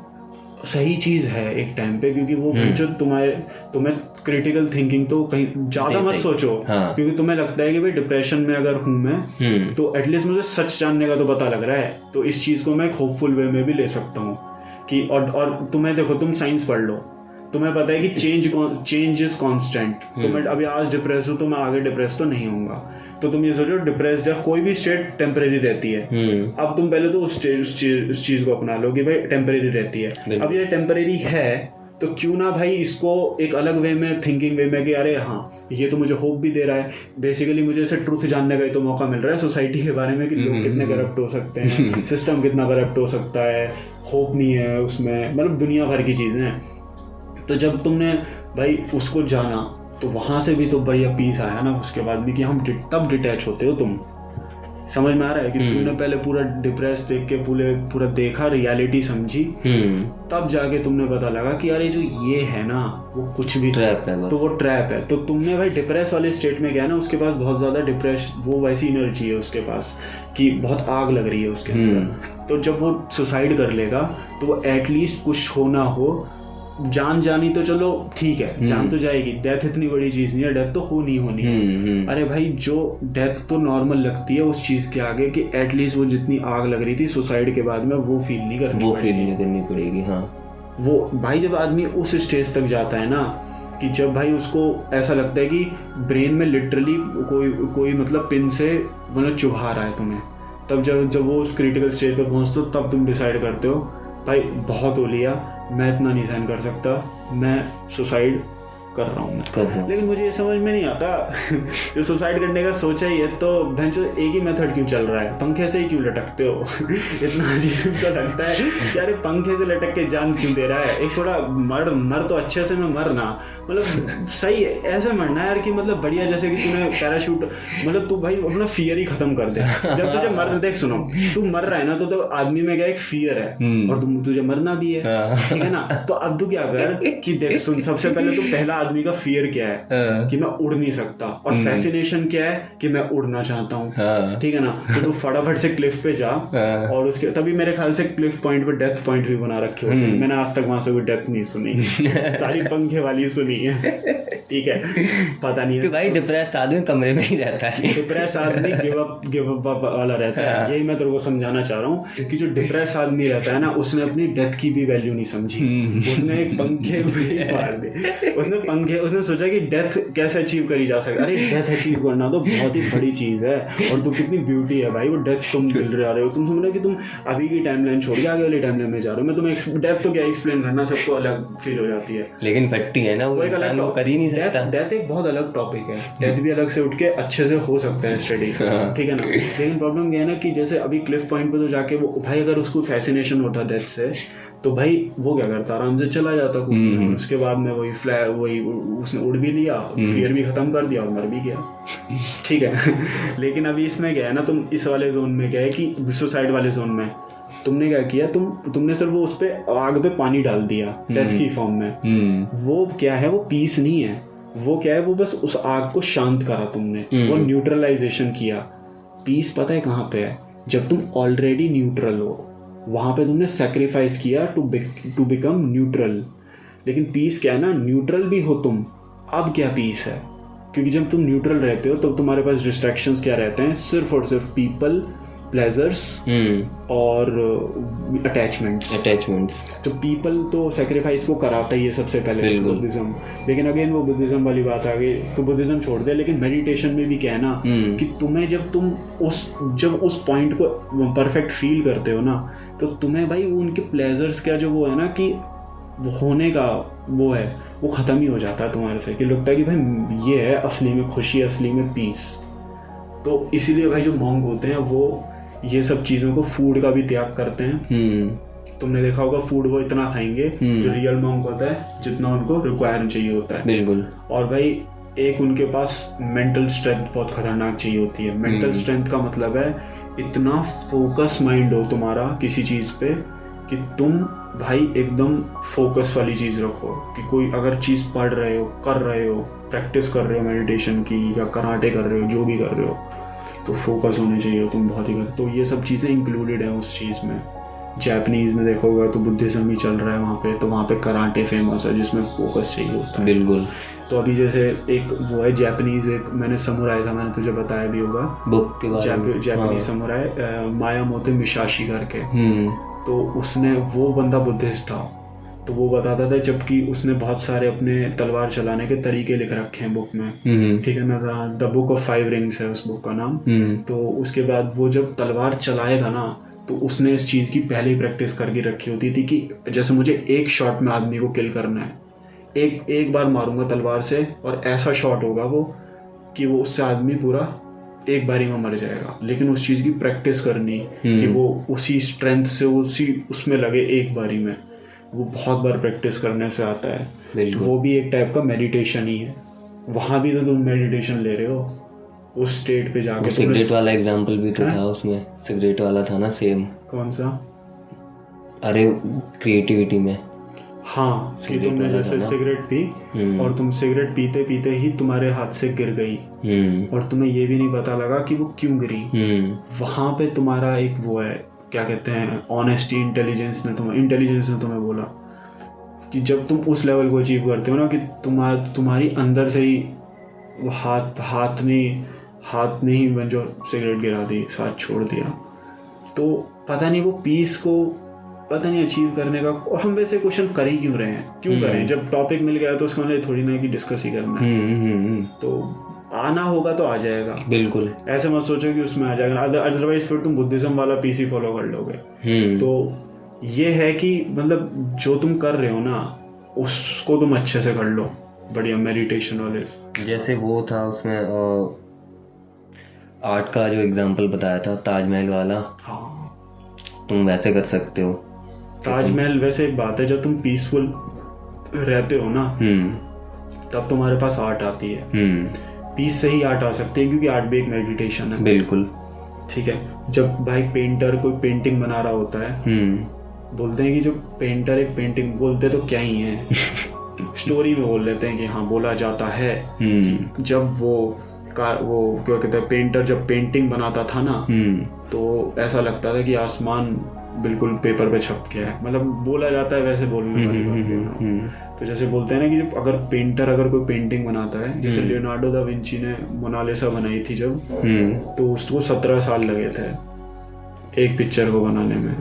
सही चीज़ है एक टाइम पे क्योंकि वो हम्म। जो तुम्हारे तुम्हें क्रिटिकल थिंकिंग तो कहीं ज़्यादा मत सोचो। हाँ। क्योंकि तुम्हें लगता है कि भाई डिप्रेशन में अगर हूँ मैं हम्म। तो एटलीस्ट मुझे सच जानने का तो पता लग रहा है। तो इस चीज़ को मैं एक होपफुल वे में भी ले सकता हूँ। कि और और तुम्हें देखो तुम साइंस पढ़ लो। तुम्हें पता है कि चेंज चेंज इज़ कॉन्स्टेंट तो मैं अभी आज डिप्रेस हूँ तो मैं आगे डिप्रेस तो नहीं होऊँगा। तो तुम ये सोचो डिप्रेस जब कोई भी स्टेट टेम्परेरी रहती है हम्म. अब तुम पहले तो उस उस चीज़ चीज़ को अपना लो कि भाई टेम्परेरी रहती है। अब ये टेम्परेरी है तो क्यों ना भाई इसको एक अलग वे में थिंकिंग वे में कि अरे हाँ ये तो मुझे होप भी दे रहा है। बेसिकली मुझे इसे ट्रूथ जानने का ही तो मौका मिल रहा है सोसाइटी के बारे में कि लोग कितने करप्ट हो सकते हैं। सिस्टम कितना करप्ट हो सकता है। होप नहीं है उसमें। मतलब दुनिया भर की चीज़ें हैं। तो जब तुमने भाई उसको जाना तो वहाँ से भी तो बढ़िया पीस आया ना उसके बाद भी कि हम तब डिटैच होते हो तुम। समझ में आ रहा है कि तुमने पहले पूरा डिप्रेस देख के पूरे पूरा देखा रियलिटी समझी? हम्म। तब जाके तुमने पता लगा कि अरे जो ये है ना वो कुछ भी ट्रैप है तो वो ट्रैप है। तो तुमने भाई डिप्रेस वाले स्टेट में गया ना उसके पास बहुत ज़्यादा डिप्रेस वो वैसी एनर्जी है उसके पास कि बहुत आग लग रही है उसके अंदर। तो जब वो सुसाइड कर लेगा तो वो एटलीस्ट कुछ हो ना हो जान जानी तो चलो ठीक है जान तो जाएगी। डेथ इतनी बड़ी चीज़ नहीं है डेथ तो हो नहीं होनी। है हम्म हम्म। अरे भाई जो डेथ तो नॉर्मल लगती है उस चीज़ के आगे कि एटलीस्ट वो जितनी आग लग रही थी सुसाइड के बाद में वो फील नहीं करनी वो। फील नहीं करनी पड़ेगी हाँ। वो भाई जब आदमी उस स्टेज तक जाता है ना कि जब भाई उसको ऐसा लगता है कि ब्रेन में लिटरली कोई कोई मतलब पिन से मतलब चुभा रहा है तुम्हें। तब जब जब वो उस क्रिटिकल स्टेज पर पहुँचते हो तब तुम डिसाइड करते हो भाई बहुत हो लिया। मैं इतना नहीं सहन कर सकता। मैं सुसाइड कर रहा हूँ मैं। लेकिन मुझे ये समझ में नहीं आता। जो सुसाइड करने का सोचा ही है तो भैंचो एक ही मेथड क्यों चल रहा है? पंखे से ही क्यों लटकते हो? इतना अजीब सा लगता है अरे पंखे से लटक के जान क्यों दे रहा है? एक थोड़ा मर मर तो अच्छे से मैं मर ना। मतलब सही है ऐसे मरना है यार कि मतलब बढ़िया जैसे कि तूने पैराशूट मतलब तू भाई अपना फियर ही खत्म कर दे। जब तुझे मर देख सुनो तू मर रहा है ना तो, तो आदमी में क्या एक फियर है? हम्म। और तुझे मरना भी है। हाँ। ठीक है ना? तो अब तू क्या कर कि देख सुन सबसे पहले तू पहला आदमी का फियर क्या है? हाँ। कि मैं उड़ नहीं सकता। और फैसिनेशन क्या है? कि मैं उड़ना चाहता हूँ। हाँ। ठीक है ना? तो तू फटाफट से क्लिफ पे जा। हाँ। और उसके तभी मेरे ख्याल से क्लिफ पॉइंट पे डेथ पॉइंट भी बना रखे होते हम्म। हैं मैंने आज तक वहाँ से कोई डेथ नहीं सुनी। सारी पंखे वाली सुनी है। ठीक है? पता नहीं है। भाई डिप्रेस्ड आदमी कमरे में ही रहता है। डिप्रेस आदमी गिव अप गिव अप वाला रहता हाँ। यही मैं तेरे को समझाना चाह रहा हूँ कि जो डिप्रेस आदमी रहता है ना उसने अपनी डेथ की भी वैल्यू नहीं समझी। हम्म। उसने एक पंखे ही मार दे उसने पंखे उसने सोचा कि डेथ कैसे अचीव करी जा सकती अरे डेथ अचीव करना तो बहुत ही बड़ी चीज़ है और तू कितनी ब्यूटी है भाई वो डेथ तुम मिल रहे हो। तुम समझ रहे हो कि तुम अभी की टाइमलाइन छोड़ के आगे वाली टाइमलाइन में जा रहे हो। मैं तुम्हें डेथ तो क्या एक्सप्लेन करना सबको अलग फील हो जाती है। लेकिन फट्टी है ना वो एक वो अलग कर ही नहीं सकता। डेथ एक बहुत अलग टॉपिक है। डेथ भी अलग से उठ के अच्छे से हो सकता है स्टडी हाँ। ठीक है ना? लेकिन प्रॉब्लम ये है ना कि जैसे अभी क्लिफ पॉइंट पे तो जाके वो भाई अगर उसको फैसिनेशन होता डेथ से तो भाई वो क्या करता? आराम से चला जाता हम्म, कूदने। उसके बाद में वही फ्लैर वही उसने उड़ भी लिया हम्म। फियर भी खत्म कर दिया और मर भी गया। ठीक है। लेकिन अभी इसमें क्या है ना तुम इस वाले जोन में क्या है कि सुसाइड वाले जोन में तुमने क्या किया? तुम तुमने सिर्फ़ वो उस पे आग पे पानी डाल दिया डेथ की फॉर्म में। हम्म। वो क्या है? वो पीस नहीं है। वो क्या है? वो बस उस आग को शांत करा तुमने। हम्म। वो न्यूट्रलाइजेशन किया। पीस पता है कहाँ पे है? जब तुम ऑलरेडी न्यूट्रल हो। वहाँ पे तुमने सेक्रीफाइस किया टू टू बिकम न्यूट्रल लेकिन पीस क्या है ना? न्यूट्रल भी हो तुम. अब क्या पीस है? क्योंकि जब तुम न्यूट्रल रहते हो, तब तुम्हारे पास डिस्ट्रैक्शंस क्या रहते हैं? सिर्फ़ और सिर्फ़ पीपल प्लेजर्स हम्म और अटैचमेंट्स अटैचमेंट्स तो पीपल तो सेक्रीफाइस को कराता ही है सबसे पहले बुद्धिज्म। लेकिन अगेन वो बुद्धिज्म वाली बात आ गई तो बुद्धिज्म छोड़ दे। लेकिन मेडिटेशन में भी क्या है ना हम्म। कि तुम्हें जब तुम उस जब उस पॉइंट को परफेक्ट फील करते हो ना तो तुम्हें भाई उनके प्लेजर्स का जो वो है ना कि होने का वो है वो ख़त्म ही हो जाता है तुम्हारे से। कि लगता है कि भाई ये है असली में खुशी असली में पीस तो इसीलिए भाई जो मॉन्ग होते हैं वो ये सब चीज़ों को फ़ूड का भी त्याग करते हैं। हम्म। तुमने देखा होगा फ़ूड वो इतना खाएँगे हम्म। जो रियल मॉन्क होता है जितना उनको रिक्वायर चाहिए होता है। बिल्कुल। और भाई एक उनके पास मेंटल स्ट्रेंथ बहुत खतरनाक चाहिए होती है। मेंटल हम्म। स्ट्रेंथ का मतलब है इतना फोकस माइंड हो तुम्हारा किसी चीज़ पे कि तुम भाई एकदम फोकस वाली चीज़ रखो। कि कोई अगर चीज़ पढ़ रहे हो कर रहे हो प्रैक्टिस कर रहे हो मेडिटेशन की या कराटे कर रहे हो जो भी कर रहे हो तो फोकस होने चाहिए तुम बहुत ही तो ये सब चीज़ें इंक्लूडेड है उस चीज़ में। जैपनीज़ में देखा होगा तो बुद्धिज्म ही चल रहा है वहाँ पे तो वहाँ पे कराटे फ़ेमस है जिसमें फोकस चाहिए होता है। बिल्कुल। तो अभी जैसे एक वो है जैपनीज एक मैंने समुराई था मैंने तुझे बताया भी होगा। बुक के बारे में। जापानीज समुराई माया मोते मिशाशी करके। हम्म। तो उसने वो बंदा बुद्धिस्ट था। तो वो बताता था जबकि उसने बहुत सारे अपने तलवार चलाने के तरीके लिख रखे हैं बुक में। हम्म। ठीक है ना the book of five rings है उस बुक का नाम। हम्म। तो उसके बाद वो जब तलवार चलाएगा ना तो उसने इस चीज़ की पहले ही प्रैक्टिस करके रखी होती थी कि जैसे मुझे एक शॉट में आदमी को किल करना है एक एक बार मारूँगा तलवार से और ऐसा शॉट होगा वो कि वो उससे आदमी पूरा एक बारी में मर जाएगा। लेकिन उस चीज़ की प्रैक्टिस करनी कि हम्म। वो उसी स्ट्रेंथ से उसी उसमें लगे एक बारी में। वो बहुत बार प्रैक्टिस करने से आता है। वो भी एक टाइप का मेडिटेशन ही है। वहाँ भी तो तुम मेडिटेशन ले रहे हो। उस स्टेट पे जाके सिगरेट वाला एग्ज़ाम्पल भी तो हाँ? था उसमें। सिगरेट वाला था ना सेम कौन सा? अरे क्रिएटिविटी में। हाँ कि तुमने जैसे सिगरेट पी हम्म। और तुम सिगरेट पीते पीते ही तुम्हारे हाथ से गिर गई। हम्म। और तुम्हें ये भी नहीं पता लगा कि वो क्यों गिरी। हम्म। वहाँ पे तुम्हारा एक वो है क्या कहते हैं ऑनेस्टी इंटेलिजेंस ने तुम्हें इंटेलिजेंस ने तुम्हें बोला कि जब तुम उस लेवल को अचीव करते हो ना कि तुम्हार तुम्हारी अंदर से ही वो हाथ हाथ ने हाथ ने ही जो सिगरेट गिरा दी साथ छोड़ दिया। तो पता नहीं वो पीस को पता नहीं अचीव करने का और हम वैसे क्वेश्चन कर ही क्यों रहे हैं? क्यों हम्म। करें? जब टॉपिक मिल गया तो उसका थोड़ी ना कि डिस्कस ही करना है। हम्म, हम्म। तो आना होगा तो आ जाएगा। बिल्कुल। ऐसे मत सोचो कि उसमें आ जाएगा। अदरवाइज़ फिर तुम बुद्धिज्म वाला पीसी फॉलो कर लोगे। हम्म। तो ये है कि मतलब जो तुम कर रहे हो ना उसको तुम अच्छे से कर लो बढ़िया मेडिटेशन वाले। जैसे वो था उसमें आर्ट का जो एग्जांपल बताया था ताजमहल वाला। हाँ। तुम वैसे कर सकते हो। ताजमहल वैसे एक बात है जब तुम पीसफुल रहते हो ना हम्म। तब तुम्हारे पास आर्ट आती है। हम्म। पीस से ही आर्ट आ सकती है क्योंकि आर्ट भी एक मेडिटेशन है। बिल्कुल। ठीक है? जब भाई पेंटर कोई पेंटिंग बना रहा होता है हम्म। बोलते हैं कि जो पेंटर एक पेंटिंग बोलते तो क्या ही है। स्टोरी में बोल लेते हैं कि हाँ बोला जाता है। हम्म। जब वो का वो क्या कहते हैं पेंटर जब पेंटिंग बनाता था ना हम्म। तो ऐसा लगता था कि आसमान बिल्कुल पेपर पे छप गया है। मतलब बोला जाता है वैसे बोलने वाली तो जैसे बोलते हैं ना कि जब अगर पेंटर अगर कोई पेंटिंग बनाता है जैसे। लियोनार्डो दा विंची ने मोनालिसा बनाई थी जब हम्म। तो उसको सत्रह साल लगे थे एक पिक्चर को बनाने में।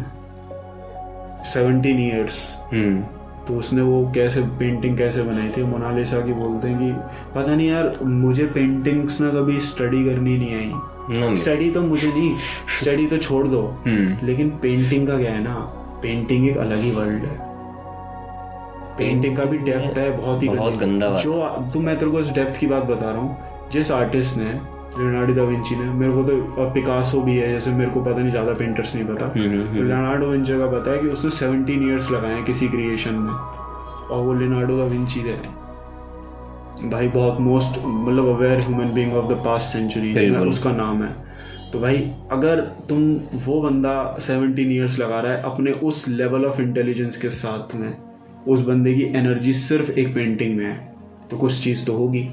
Seventeen years hmm. तो उसने वो कैसे पेंटिंग कैसे बनाई थी? मोनालिसा की बोलते हैं कि पता नहीं यार मुझे पेंटिंग्स ना कभी स्टडी करनी नहीं आई। स्टडी तो मुझे नहीं स्टडी तो छोड़ दो। हम्म। लेकिन पेंटिंग का क्या है ना पेंटिंग एक अलग ही वर्ल्ड है। पेंटिंग का भी डेप्थ है बहुत ही बहुत गंदा। जो तो मैं तेरे को इस डेप्थ की बात बता रहा हूँ। जिस आर्टिस्ट ने लियोनार्डो दा विंची ने मेरे को तो और पिकासो भी है जैसे मेरे को पता नहीं ज़्यादा पेंटर्स नहीं पता। हम्म लियोनार्डो विंची का पता है कि उसने 17 इयर्स लगाए हैं किसी क्रिएशन में और वो लियोनार्डो दा विंची है। भाई बहुत मोस्ट मतलब aware human being of the past century उसका नाम है। तो भाई अगर तुम वो बंदा 17 इयर्स लगा रहा है अपने उस लेवल ऑफ़ इंटेलिजेंस के साथ में उस बंदे की एनर्जी सिर्फ़ एक पेंटिंग में है तो कुछ चीज़ तो होगी।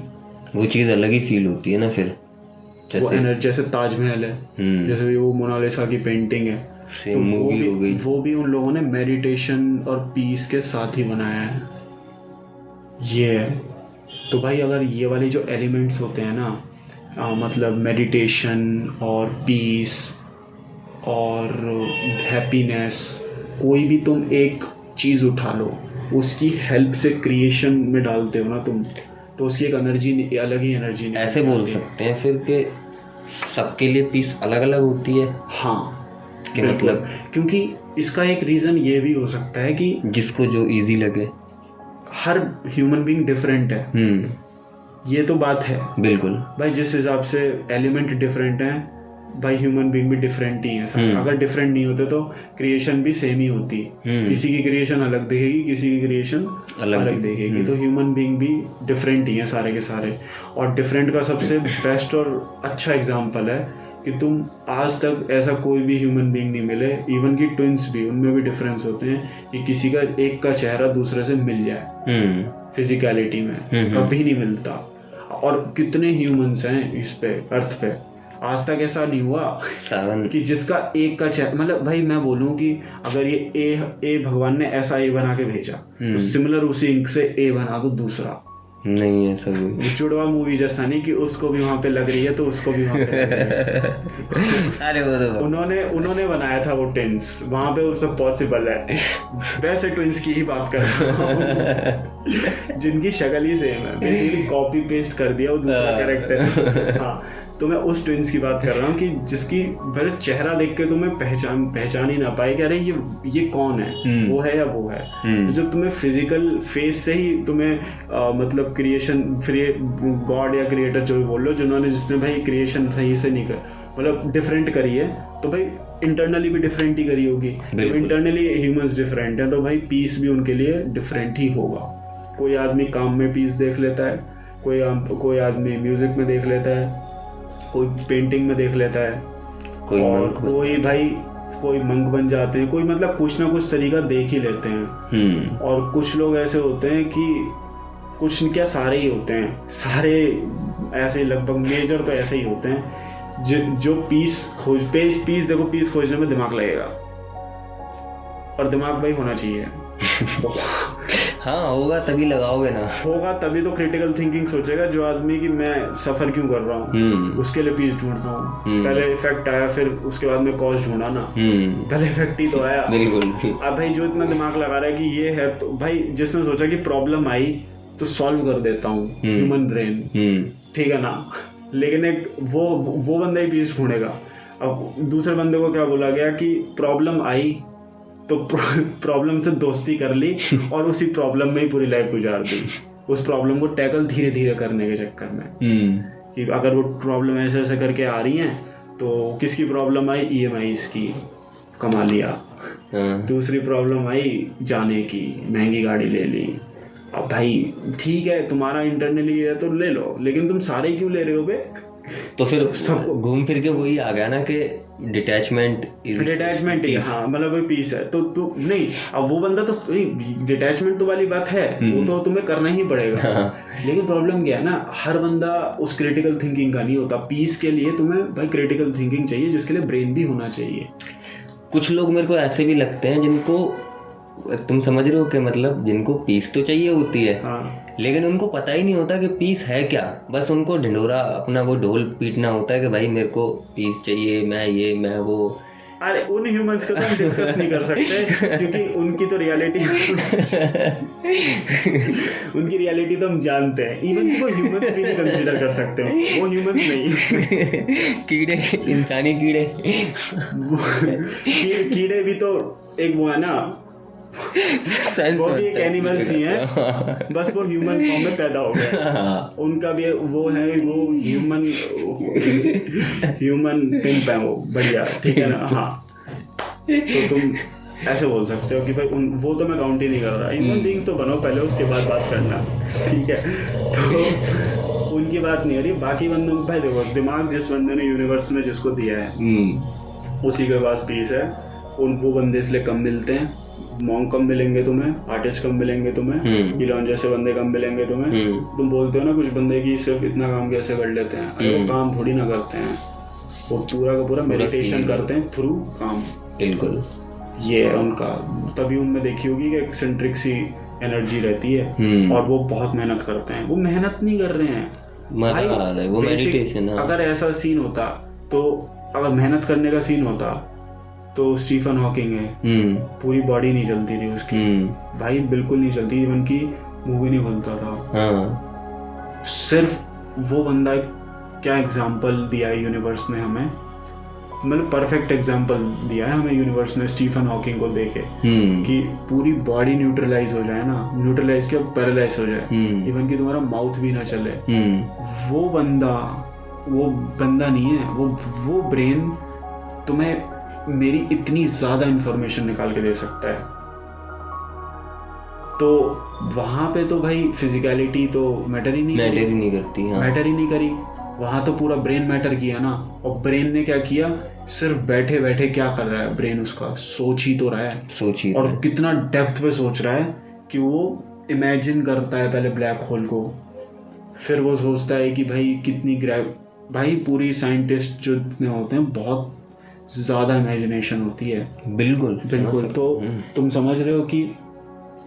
वो चीज़ अलग ही फील होती है ना फिर वो जैसे एनर्जी जैसे ताजमहल है हम्म। जैसे वो मोनालिसा की पेंटिंग है तो वो मूवी भी हो गई। वो भी उन लोगों ने मेडिटेशन और पीस के साथ ही बनाया है। ये है। तो भाई अगर ये वाले जो एलिमेंट्स होते हैं ना आ, मतलब मेडिटेशन और पीस और हैप्पीनेस कोई भी तुम एक चीज़ उठा लो उसकी हेल्प से क्रिएशन में डालते हो ना तुम तो उसकी एक एनर्जी अलग ही एनर्जी ऐसे बोल सकते हैं फिर कि सबके लिए पीस अलग अलग होती है। हाँ कि मतलब क्योंकि इसका एक रीज़न ये भी हो सकता है कि जिसको जो इजी लगे। हर ह्यूमन बीइंग डिफरेंट है। हम्म। ये तो बात है। बिल्कुल। भाई जिस हिसाब से एलिमेंट डिफरेंट हैं भाई ह्यूमन बीइंग भी डिफरेंट ही है। हम्म। अगर डिफरेंट नहीं होते तो क्रिएशन भी सेम ही होती। हम्म। किसी की क्रिएशन अलग दिखेगी किसी की क्रिएशन अलग अलग दिख- दिखेगी। तो ह्यूमन बीइंग भी डिफरेंट ही है सारे के सारे। और डिफरेंट का सबसे बेस्ट और अच्छा एग्ज़ाम्पल है कि तुम आज तक ऐसा कोई भी ह्यूमन बीइंग नहीं मिले। इवन की ट्विंस भी उनमें भी डिफरेंस होते हैं कि किसी का एक का चेहरा दूसरे से मिल जाए। फिजिकलिटी में हम्म। कभी नहीं मिलता। और कितने ह्यूमंस हैं इस पे अर्थ पे। आज तक ऐसा नहीं हुआ कि जिसका एक का चेहरा मतलब भाई मैं बोलूँ कि अगर ये ए ए भगवान ने ऐसा ए बना के भेजा तो हम्म। सिमिलर उसी इंक से ए बना दो दूसरा। नहीं है सब जुड़वा मूवी जैसा नहीं कि उसको भी वहाँ पे लग रही है तो उसको भी वहाँ पे अरे वो तो उन्होंने उन्होंने बनाया था वो टिन्स वहाँ पे वो सब पॉसिबल है। वैसे ट्विंस की ही बात कर रहा हूँ। जिनकी शक्ल ही सेम है। बेसिकली कॉपी पेस्ट कर दिया वो दूसरा। कैरेक्टर हाँ। तो मैं उस ट्विंस की बात कर रहा हूँ कि जिसकी मेरे चेहरा देख के तुम्हें पहचान पहचान ही ना पाए कि अरे ये ये कौन है हम्म। वो है या वो है। तो जब तुम्हें फ़िज़िकल फेस से ही तुम्हें अ, मतलब क्रिएशन गॉड या क्रिएटर जो भी बोल लो जिन्होंने जिसने भाई क्रिएशन सही से नहीं कर मतलब डिफरेंट करी है तो भाई इंटरनली भी डिफरेंट ही करी होगी। इंटरनली ह्यूमंस डिफरेंट है तो भाई पीस भी उनके लिए डिफरेंट ही होगा कोई आदमी काम में पीस देख लेता है कोई कोई आदमी म्यूज़िक में देख लेता है कोई पेंटिंग में देख लेता है। कोई और कोई भाई कोई मंक बन जाते हैं। कोई मतलब कुछ ना कुछ तरीका देख ही लेते हैं। हम्म। और कुछ लोग ऐसे होते हैं कि कुछ क्या सारे ही होते हैं? सारे ऐसे लगभग मेजर तो ऐसे ही होते हैं। जो जो पीस खोज पीस पीस देखो पीस खोजने में दिमाग लगेगा। और दिमाग भाई होना चाहिए। हाँ होगा तभी लगाओगे ना। होगा तभी तो क्रिटिकल थिंकिंग सोचेगा जो आदमी कि मैं सफ़र क्यों कर रहा हूँ। हम्म। उसके लिए पीस ढूंढता हूँ। हम्म। पहले इफ़ेक्ट आया फिर उसके बाद में कॉज ढूंढा ना। हम्म। पहले इफ़ेक्ट ही तो आया। बिल्कुल। अब भाई जो इतना दिमाग लगा रहा है कि ये है तो भाई जिसने सोचा कि प्रॉब्लम आई तो सॉल्व कर देता हूँ। ह्यूमन ब्रेन ठीक है ना? लेकिन एक वो वो बंदा ही पीस ढूंढेगा। अब दूसरे बंदे को क्या बोला गया कि प्रॉब्लम आई तो प्रॉब्लम से दोस्ती कर ली और उसी प्रॉब्लम में ही पूरी लाइफ गुजार दी। उस प्रॉब्लम को टैकल धीरे धीरे करने के चक्कर में। हम्म। कि अगर वो प्रॉब्लम ऐसे ऐसे करके आ रही हैं तो किसकी प्रॉब्लम आई? ई की कमा लिया। हाँ। दूसरी प्रॉब्लम आई जाने की। महँगी गाड़ी ले ली। अब भाई ठीक है तुम्हारा इंटरनली है तो ले लो लेकिन तुम सारे क्यों ले रहे हो बे? तो फिर घूम फिर के वही आ गया ना कि डिटैचमेंट डिटैचमेंट हाँ मतलब वही पीस है। तो तू नहीं अब वो बंदा तो नहीं डिटैचमेंट तो वाली बात है वो तो तुम्हें करना ही पड़ेगा। हाँ। लेकिन प्रॉब्लम क्या है ना हर बंदा उस क्रिटिकल थिंकिंग का नहीं होता। पीस के लिए तुम्हें भाई क्रिटिकल थिंकिंग चाहिए जिसके लिए ब्रेन भी होना चाहिए। कुछ लोग मेरे को ऐसे भी लगते हैं जिनको तुम समझ रहे हो कि मतलब जिनको पीस तो चाहिए होती है हाँ। लेकिन उनको पता ही नहीं होता कि पीस है क्या। बस उनको ढिंडोरा अपना वो ढोल पीटना होता है कि भाई मेरे को पीस चाहिए मैं ये मैं वो। अरे उन ह्यूमंस को तो हम डिस्कस नहीं कर सकते क्योंकि उनकी तो रियलिटी उनकी रियलिटी तो हम जानते हैं। इवन वो ह्यूमंस भी नहीं कंसीडर कर सकते। हैं वो ह्यूमंस नहीं। कीड़े इंसानी कीड़े। की- कीड़े भी तो एक वो है ना वो भी एक एनिमल्स ही हैं। बस वो ह्यूमन फॉर्म में पैदा हो गए हाँ। उनका भी वो है वो ह्यूमन ह्यूमन पिंप है वो बढ़िया ठीक है ना? हाँ। तो तुम ऐसे बोल सकते हो कि भाई उन वो तो मैं काउंट ही नहीं कर रहा। ह्यूमन बींग्स तो बनो पहले उसके बाद बात करना ठीक है? तो उनकी बात नहीं हो रही। बाकी बंदों में भाई देखो दिमाग जिस बंदे ने यूनिवर्स में जिसको दिया है हम्म। उसी के पास पीस है। उन वो बंदे इसलिए कम मिलते हैं। मॉन्ग कम मिलेंगे तुम्हें आर्टिस्ट कम मिलेंगे तुम्हें हम्म। इलॉन जैसे बंदे कम मिलेंगे तुम्हें। हम्म। तुम बोलते हो ना कुछ बंदे की सिर्फ़ इतना काम कैसे कर लेते हैं? अरे वो हम्म। काम थोड़ी ना करते हैं। वो पूरा का पूरा मेडिटेशन करते हैं थ्रू काम। बिल्कुल। ये है उनका। तभी उनमें देखी होगी कि एक्सेंट्रिक सी एनर्जी रहती है। हम्म। और वो बहुत मेहनत करते हैं। वो मेहनत नहीं कर रहे हैं। मज़ा आ रहा है वो मेडिटेशन अगर ऐसा सीन होता तो अगर मेहनत करने का सीन होता तो स्टीफन हॉकिंग है। हम्म। पूरी बॉडी नहीं चलती थी उसकी। हम्म। भाई बिल्कुल नहीं चलती इवन की मुँह भी नहीं खुलता था। हाँ। सिर्फ़ वो बंदा क्या एग्ज़ाम्पल दिया है यूनिवर्स ने हमें? मतलब परफेक्ट एग्ज़ाम्पल दिया है हमें यूनिवर्स ने स्टीफन हॉकिंग को देके हम्म। कि पूरी बॉडी न्यूट्रलाइज हो जाए ना न्यूट्रलाइज क्या पैरालाइज हो जाए। हम्म। इवन कि तुम्हारा माउथ भी ना चले। हम्म। वो बंदा वो बंदा नहीं है वो वो ब्रेन तुम्हें मेरी इतनी ज़्यादा इंफॉर्मेशन निकाल के दे सकता है। तो वहाँ पे तो भाई फिजिकलिटी तो मैटर ही नहीं मैटर ही नहीं करती हाँ। मैटर ही नहीं करी। वहाँ तो पूरा ब्रेन मैटर किया ना। और ब्रेन ने क्या किया? सिर्फ़ बैठे बैठे क्या कर रहा है ब्रेन उसका? सोच ही तो रहा है। सोचिए और कितना डेप्थ पे सोच रहा है कि वो इमेजिन करता है पहले ब्लैक होल को। फिर वो सोचता है कि भाई कितनी ग्रैव भाई पूरी साइंटिस्ट जो होते हैं बहुत ज़्यादा इमेजिनेशन होती है। बिल्कुल। बिल्कुल तो हम्म। तुम समझ रहे हो कि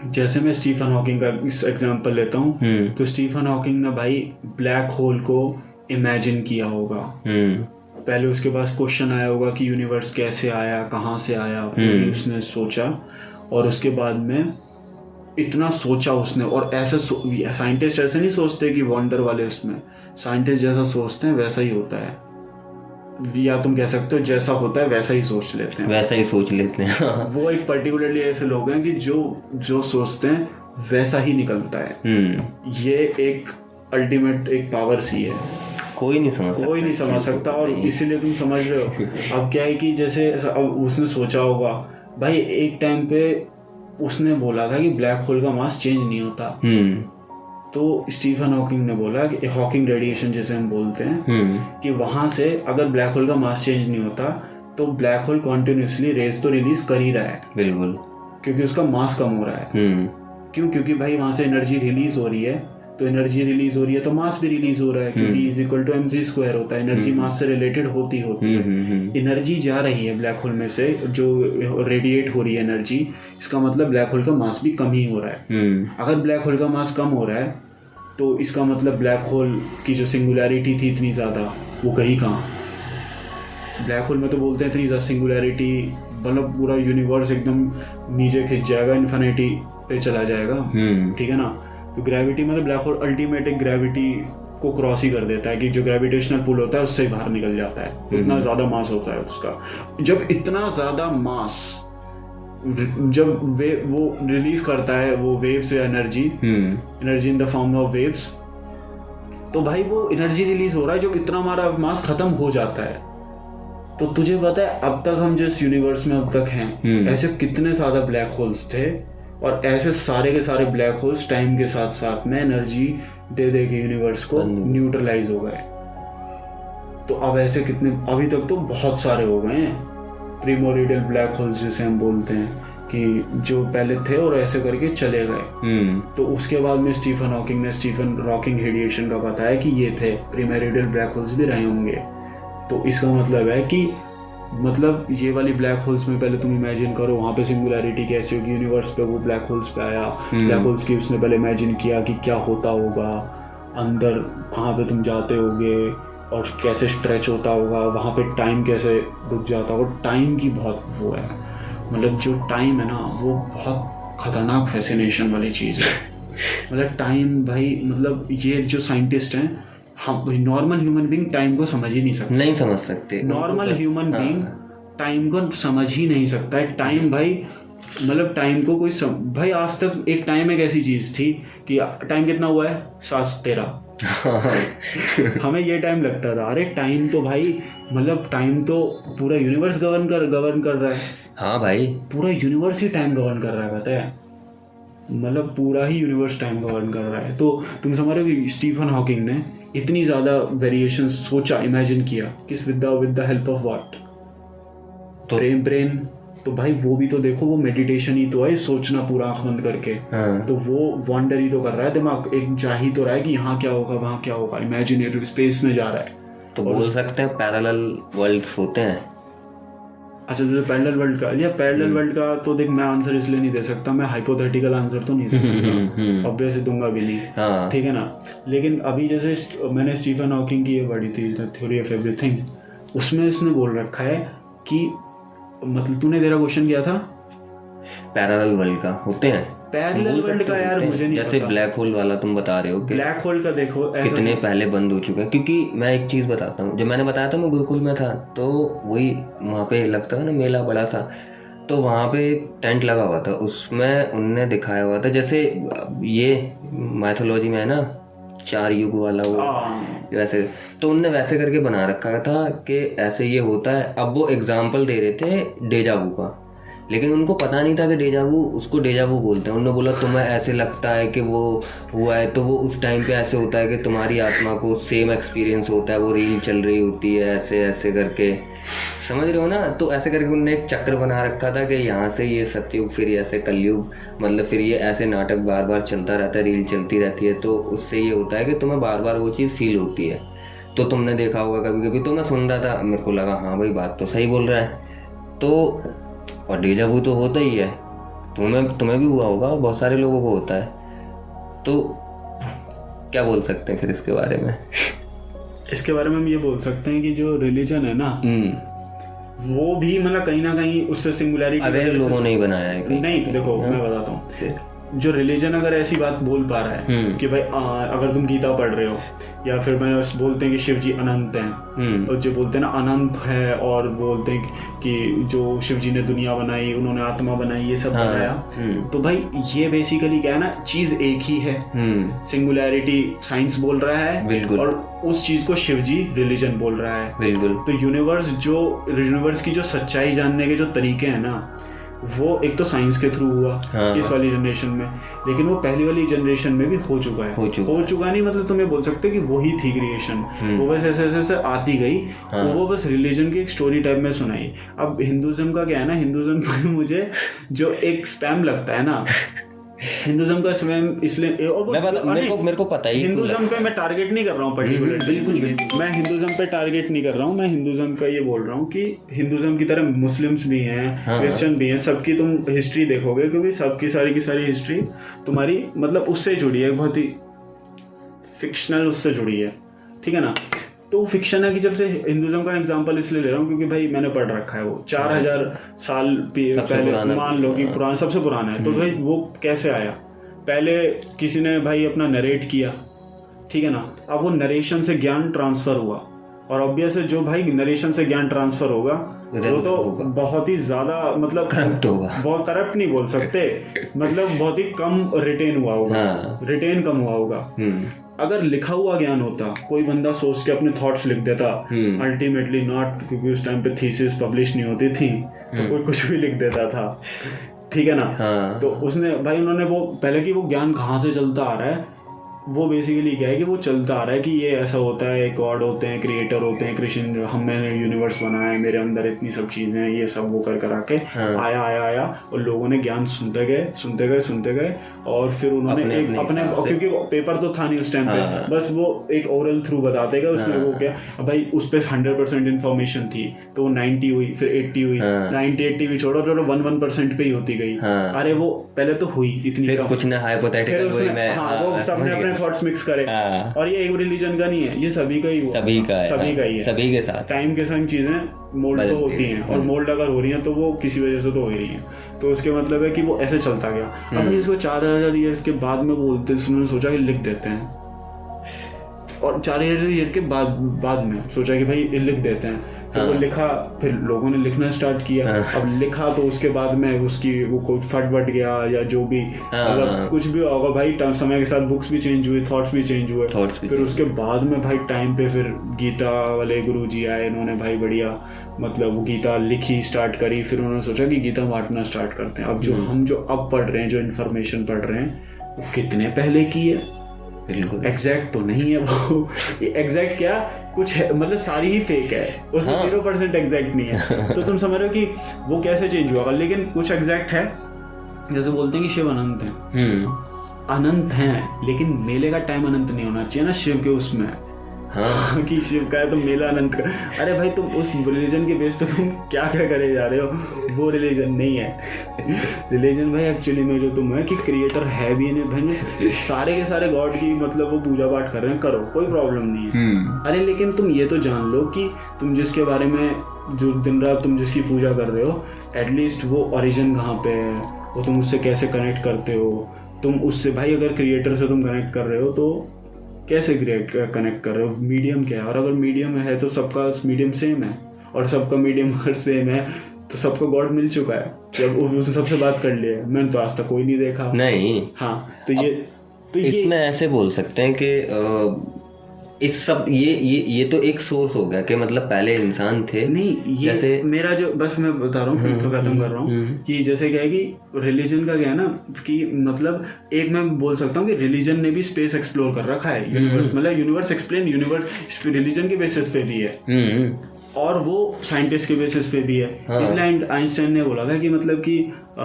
जैसे मैं स्टीफन हॉकिंग का इस एग्जांपल लेता हूँ हम्म। तो स्टीफन हॉकिंग ने भाई ब्लैक होल को इमेजिन किया होगा। हम्म। पहले उसके पास क्वेश्चन आया होगा कि यूनिवर्स कैसे आया कहाँ से आया उसने सोचा। और उसके बाद में इतना सोचा उसने और ऐसे साइंटिस्ट ऐसे नहीं सोचते कि वंडर वाले उसमें। साइंटिस्ट जैसा सोचते हैं वैसा ही होता है। या तुम कह सकते हो जैसा होता है वैसा ही सोच लेते हैं। वैसा ही सोच लेते हैं। वो एक पर्टिकुलरली ऐसे लोग हैं कि जो जो सोचते हैं वैसा ही निकलता है। हम्म। ये एक अल्टीमेट एक पावर सी है। कोई नहीं समझ सकता। कोई नहीं समझ सकता और इसीलिए तुम समझ रहे हो। अब क्या है कि जैसे अब उसने सोचा होगा भाई एक टाइम पे उसने बोला था कि ब्लैक होल का मास चेंज नहीं होता। हम्म। तो स्टीफन हॉकिंग ने बोला कि हॉकिंग रेडिएशन जैसे हम बोलते हैं हम्म। कि वहाँ से अगर ब्लैक होल का मास चेंज नहीं होता तो ब्लैक होल कॉन्टिन्यूसली रेस तो रिलीज़ कर ही रहा है। बिल्कुल। क्योंकि उसका मास कम हो रहा है। हम्म। क्यों? क्योंकि भाई वहाँ से एनर्जी रिलीज़ हो रही है। तो एनर्जी रिलीज़ हो रही है तो मास भी रिलीज़ हो रहा है क्योंकि is equal to M G square होता है एनर्जी मास से रिलेटेड होती होती है। हम्म हम्म एनर्जी जा रही है ब्लैक होल में से जो रेडिएट हो रही है एनर्जी इसका मतलब ब्लैक होल का मास भी कम ही हो रहा है। हम्म। अगर ब्लैक होल का मास कम हो रहा है तो इसका मतलब ब्लैक होल की जो सिंगुलैरिटी थी इतनी ज़्यादा वो गई कहाँ? ब्लैक होल में तो बोलते हैं इतनी ज़्यादा सिंगुलैरिटी मतलब पूरा यूनिवर्स एकदम नीचे खिंच जाएगा इन्फिनिटी पे चला जाएगा। हम्म। ठीक है ना? तो ग्रेविटी मतलब ब्लैक होल अल्टीमेट एक ग्रेविटी को क्रॉस ही कर देता है कि जो ग्रेविटेशनल पुल होता है उससे बाहर निकल जाता है। इतना ज़्यादा मास होता है उसका। जब इतना ज़्यादा मास जब वे वो रिलीज़ करता है वो वेव्स या energy hmm. Energy in the form of waves तो भाई वो एनर्जी रिलीज़ हो रहा है जो इतना हमारा मास खत्म हो जाता है। तो तुझे पता है अब तक हम जिस यूनिवर्स में अब तक हैं हम्म। ऐसे कितने ज़्यादा ब्लैक होल्स थे और ऐसे सारे के सारे ब्लैक होल्स टाइम के साथ साथ में एनर्जी दे दे के यूनिवर्स को। न्यूट्रलाइज हो गए। तो अब ऐसे कितने अभी तक तो बहुत सारे हो गए हैं। प्रीमोरिडल ब्लैक होल्स जिसे हम बोलते हैं कि जो पहले थे और ऐसे करके चले गए। हम्म। तो उसके बाद में स्टीफन हॉकिंग ने स्टीफन रॉकिंग रेडिएशन का बताया कि ये थे। प्रीमेरिडल ब्लैक होल्स भी रहे होंगे। तो इसका मतलब है कि मतलब ये वाली ब्लैक होल्स में पहले तुम इमेजिन करो वहाँ पे सिंगुलैरिटी कैसी होगी यूनिवर्स पे वो ब्लैक होल्स पे आया। हम्म। ब्लैक होल्स की उसने पहले इमेजिन किया कि क्या होता होगा अंदर कहाँ पे तुम जाते होगे और कैसे स्ट्रेच होता होगा वहाँ पे टाइम कैसे रुक जाता होगा। टाइम की बहुत वो है। मतलब जो टाइम है ना वो बहुत खतरनाक फैसिनेशन वाली चीज़ है। मतलब टाइम भाई मतलब ये जो साइंटिस्ट हैं हम नॉर्मल ह्यूमन बींग टाइम को समझ ही नहीं सकते। नहीं समझ सकते। नॉर्मल ह्यूमन बींग टाइम को समझ ही नहीं सकता। है टाइम भाई मतलब टाइम को कोई सम... भाई आज तक एक टाइम एक ऐसी चीज़ थी कि टाइम कितना हुआ है? सात तेरह हमें ये टाइम लगता था। अरे टाइम तो भाई मतलब टाइम तो पूरा यूनिवर्स गवर्न कर गवर्न कर रहा है। हाँ भाई। पूरा यूनिवर्स ही टाइम गवर्न कर रहा है पता है? मतलब पूरा ही यूनिवर्स टाइम गवर्न कर रहा है। तो तुम समझ रहे हो कि स्टीफन हॉकिंग ने इतनी ज़्यादा वेरिएशन सोचा इमेजिन किया किस with the with the help of what तो ब्रेन ब्रेन तो भाई वो भी तो देखो वो मेडिटेशन ही तो है सोचना पूरा आँख बंद करके। हाँ। तो वो वॉन्डर ही तो कर रहा है दिमाग एक जा ही तो रहा है कि यहाँ क्या होगा वहाँ क्या होगा इमेजिनेटिव स्पेस में जा रहा है। तो बोल सकते हैं पैरेलल वर्ल्ड्स होते हैं। अच्छा तुझे पैरेलल वर्ल्ड का या पैरेलल वर्ल्ड का तो देख मैं आंसर इसलिए नहीं दे सकता मैं हाइपोथेटिकल आंसर तो नहीं दे हम्म, सकता। ऑब्वियसली दूँगा भी नहीं। हाँ। ठीक है ना? लेकिन अभी जैसे मैंने स्टीफन हॉकिंग की ये पढ़ी थी द थ्योरी ऑफ़ एवरीथिंग उसमें इसने बोल रखा है कि मतलब तूने तेरा क्वेश्चन किया था? पैरेलल वर्ल्ड का होते हैं। पैरेलल वर्ल्ड का यार मुझे नहीं जैसे ब्लैक होल वाला तुम बता रहे हो कि ब्लैक होल का देखो कितने पहले बंद हो चुके हैं। क्योंकि मैं एक चीज़ बताता हूँ। जब मैंने बताया था मैं गुरुकुल में था तो वही वहाँ पे लगता है ना मेला बड़ा था तो वहाँ पे एक टेंट लगा हुआ था। उसमें उनने दिखाया हुआ था जैसे ये माइथोलॉजी में है ना चार युग वाला वो हाँ, वैसे। तो उनने वैसे करके बना रखा था कि ऐसे ये होता है। अब वो एग्ज़ाम्पल दे रहे थे डेजावू का। लेकिन उनको पता नहीं था कि डेजावू उसको डेजावू बोलते हैं। उन्होंने बोला, तुम्हें ऐसे लगता है कि वो हुआ है तो वो उस टाइम पे ऐसे होता है कि तुम्हारी आत्मा को सेम एक्सपीरियंस होता है, वो रील चल रही होती है, ऐसे ऐसे करके। समझ रहे हो ना? तो ऐसे करके उनने एक चक्र बना रखा था कि यहाँ से ये सतयुग, फिर ऐसे कलयुग मतलब फिर ये ऐसे नाटक बार बार चलता रहता है रील चलती रहती है तो उससे ये होता है कि तुम्हें बार बार वो चीज़ फील होती है। तो तुमने देखा होगा कभी कभी तो मैं सुन रहा था, मेरे को लगा हाँ भाई, बात तो सही बोल रहा है। तो और डेजा वो तो होता ही है। तुम्हें तुम्हें भी हुआ होगा बहुत सारे लोगों को होता है। तो क्या बोल सकते हैं फिर इसके बारे में? इसके बारे में हम ये बोल सकते हैं कि जो रिलीजन है ना हम्म। वो भी मतलब कहीं ना कहीं उससे सिंगुलैरिटी अवेयर लोगों ने ही बनाया है नहीं देखो हाँ। मैं बताता हूँ। जो रिलीजन अगर ऐसी बात बोल पा रहा है हम्म। कि भाई आ, अगर तुम गीता पढ़ रहे हो या फिर मैं बोलते हैं कि शिव जी अनंत हैं हम्म। और जो बोलते हैं ना अनंत है और बोलते हैं कि जो शिव जी ने दुनिया बनाई उन्होंने आत्मा बनाई ये सब हाँ, बनाया हम्म। तो भाई ये बेसिकली क्या है ना चीज़ एक ही है। सिंगुलैरिटी साइंस बोल रहा है। और उस चीज़ को शिव जी रिलीजन बोल रहा है। बिल्कुल। तो यूनिवर्स जो यूनिवर्स की जो सच्चाई जानने के जो तरीके हैं ना वो एक तो साइंस के थ्रू हुआ हाँ। इस वाली जनरेशन में लेकिन वो पहली वाली जनरेशन में भी हो चुका है हो चुका हो चुका नहीं मतलब तुम्हें बोल सकते कि वही थी क्रिएशन हम्म। वो बस ऐसे ऐसे ऐसे आती गई हाँ। वो बस रिलीजन की एक स्टोरी टाइप में सुनाई अब हिंदुज्म का क्या है ना हिंदुज्म में मुझे जो एक स्पैम लगता है ना हिंदुज्म का स्पैम इसलिए और मेरे को मेरे को पता ही हिंदुज्म पे मैं टारगेट नहीं कर रहा हूँ पर्टिकुलर बिल्कुल, बिल्कुल। मैं हिंदुज्म पे टारगेट नहीं कर रहा हूँ मैं हिंदुज्म का ये बोल रहा हूँ कि हिंदुज्म की तरह मुस्लिम्स भी हैं हाँ। क्रिश्चियन भी हैं सबकी तुम हिस्ट्री देखोगे क्योंकि सबकी सारी की सारी हिस्ट्री तुम्हारी मतलब उससे जुड़ी है बहुत ही फिक्शनल उससे जुड़ी है ठीक है ना तो फिक्शन है कि जब से हिंदुज्म का एग्ज़ाम्पल इसलिए ले रहा हूँ क्योंकि भाई मैंने पढ़ रखा है वो। चार हज़ार साल पहले मान लो कि पुराना सबसे पुराना है। तो भाई वो कैसे आया? पहले किसी ने भाई अपना नरेट किया ठीक है ना? अब वो नरेशन से ज्ञान ट्रांसफ़र हुआ। और ऑब्वियस है जो भाई नरेशन से ज्ञान ट्रांसफ़र होगा वो तो होगा। बहुत ही ज़्यादा मतलब करप्ट होगा। बहुत करप्ट नहीं बोल सकते। मतलब बहुत ही कम रिटेन हुआ होगा। हाँ। रिटेन कम हुआ होगा। हम्म। अगर लिखा हुआ ज्ञान होता कोई बंदा सोच के अपने थॉट्स लिख देता हम्म। अल्टीमेटली नॉट क्योंकि उस टाइम पे थीसिस पब्लिश नहीं होती थी तो कोई कुछ भी लिख देता था। ठीक है ना? हाँ। तो उसने भाई उन्होंने वो पहले कि वो ज्ञान कहाँ से चलता आ रहा है वो बेसिकली क्या है कि वो चलता आ रहा है कि ये ऐसा होता है गॉड होते हैं क्रिएटर होते हैं कृष्ण हम मैंने यूनिवर्स बनाया है मेरे अंदर इतनी सब चीज़ें हैं ये सब वो कर कर आके हाँ। आया आया आया और लोगों ने ज्ञान सुनते गए सुनते गए सुनते गए और फिर उन्होंने अपने- एक अपने अपने क्योंकि पेपर तो था नहीं उस टाइम हाँ। पे बस वो एक ओरल थ्रू बताते गए उसमें हाँ। वो क्या भाई उस पर हंड्रेड परसेंट इन्फॉर्मेशन थी तो वो नाइन्टी हुई फिर एट्टी हुई हाँ। नाइन्टी एट्टी भी छोड़ो छोड़ो वन वन परसेंट पे ही होती गई हाँ। अरे वो पहले तो हुई इतनी कुछ ना हाइपोथेटिकल गया। थॉट्स मिक्स करे। हाँ। और ये एक रिलीजन का नहीं है ये सभी का ही हुआ। सभी का है। सभी का ही है। सभी के साथ। टाइम के संग चीज़ें मोल्ड तो होती हैं। और। मोल्ड अगर हो रही हैं तो वो किसी वजह से तो हो ही रही हैं। तो उसके मतलब है कि वो ऐसे चलता गया। अब हम्म। इसको चार हज़ार ईयर्स के बाद में बोलते उन्होंने सोचा कि लिख देते हैं। और चार हज़ार ईयर के बाद बाद में सोचा कि भाई लिख देते हैं। फिर वो हाँ। लिखा फिर लोगों ने लिखना स्टार्ट किया। हाँ। अब लिखा तो उसके बाद में उसकी वो कोई फट बट गया या जो भी। हाँ। मतलब कुछ भी होगा भाई समय के साथ बुक्स भी चेंज हुए थॉट्स भी चेंज हुए। फिर उसके बाद में भाई टाइम पे फिर गीता वाले गुरु जी आए इन्होंने भाई बढ़िया मतलब गीता लिखी स्टार्ट करी। फिर उन्होंने सोचा कि गीता बांटना स्टार्ट करते हैं। अब जो हम जो अब पढ़ रहे हैं जो इन्फॉर्मेशन पढ़ रहे हैं वो कितने पहले की है? बिल्कुल। एग्जैक्ट तो नहीं है वो। एग्जैक्ट क्या? कुछ है मतलब सारी ही फेक है। उसमें। ज़ीरो परसेंट एग्जैक्ट नहीं है। तो तुम समझ रहे हो कि वो कैसे चेंज हुआ? लेकिन कुछ एग्जैक्ट है। जैसे बोलते हैं कि शिव अनंत है। हम्म। अनंत है लेकिन मेले का टाइम अनंत नहीं होना चाहिए ना शिव के उसमें। हाँ। कि शिव का है तो मेला अनंत का। अरे भाई तुम उस रिलीजन के बेस पे तुम क्या क्या करे जा रहे हो? वो रिलीजन नहीं है। रिलीजन भाई एक्चुअली में जो तुम है कि क्रिएटर है भी नहीं भाई सारे के सारे गॉड की मतलब वो पूजा पाठ कर रहे हैं करो कोई प्रॉब्लम नहीं है। हम्म। अरे लेकिन तुम ये तो जान लो कि तुम जिसके बारे में जो दिन रात तुम जिसकी पूजा कर रहे हो एटलीस्ट वो ओरिजिन कहाँ पे है? वो तुम उससे कैसे कनेक्ट करते हो? तुम उससे भाई अगर क्रिएटर से तुम कनेक्ट कर रहे हो तो कैसे ग्रेड कनेक्ट कर रहे हो? मीडियम क्या है? और अगर मीडियम है तो सबका मीडियम सेम है। और सबका मीडियम अगर सेम है तो सबको गॉड मिल चुका है। जब उसने सबसे बात कर लिया है। मैंने तो आज तक कोई नहीं देखा। नहीं। हाँ तो ये तो इसमें ऐसे बोल सकते हैं कि अ, इस सब ये ये ये तो एक सोर्स हो गया कि मतलब पहले इंसान थे। नहीं ये जैसे- मेरा जो बस मैं बता रहा हूँ तो खत्म कर रहा हूँ हम्म। कि जैसे क्या है कि रिलीजन का क्या है ना कि मतलब एक मैं बोल सकता हूँ कि रिलीजन ने भी स्पेस एक्सप्लोर कर रखा है। यूनिवर्स मतलब यूनिवर्स एक्सप्लेन यूनिवर्स रिलीजन के बेसिस पे भी है। हम्म। और वो साइंटिस्ट के बेसिस पे भी है। हाँ। इसलिए आइंस्टाइन ने बोला था कि मतलब कि आ,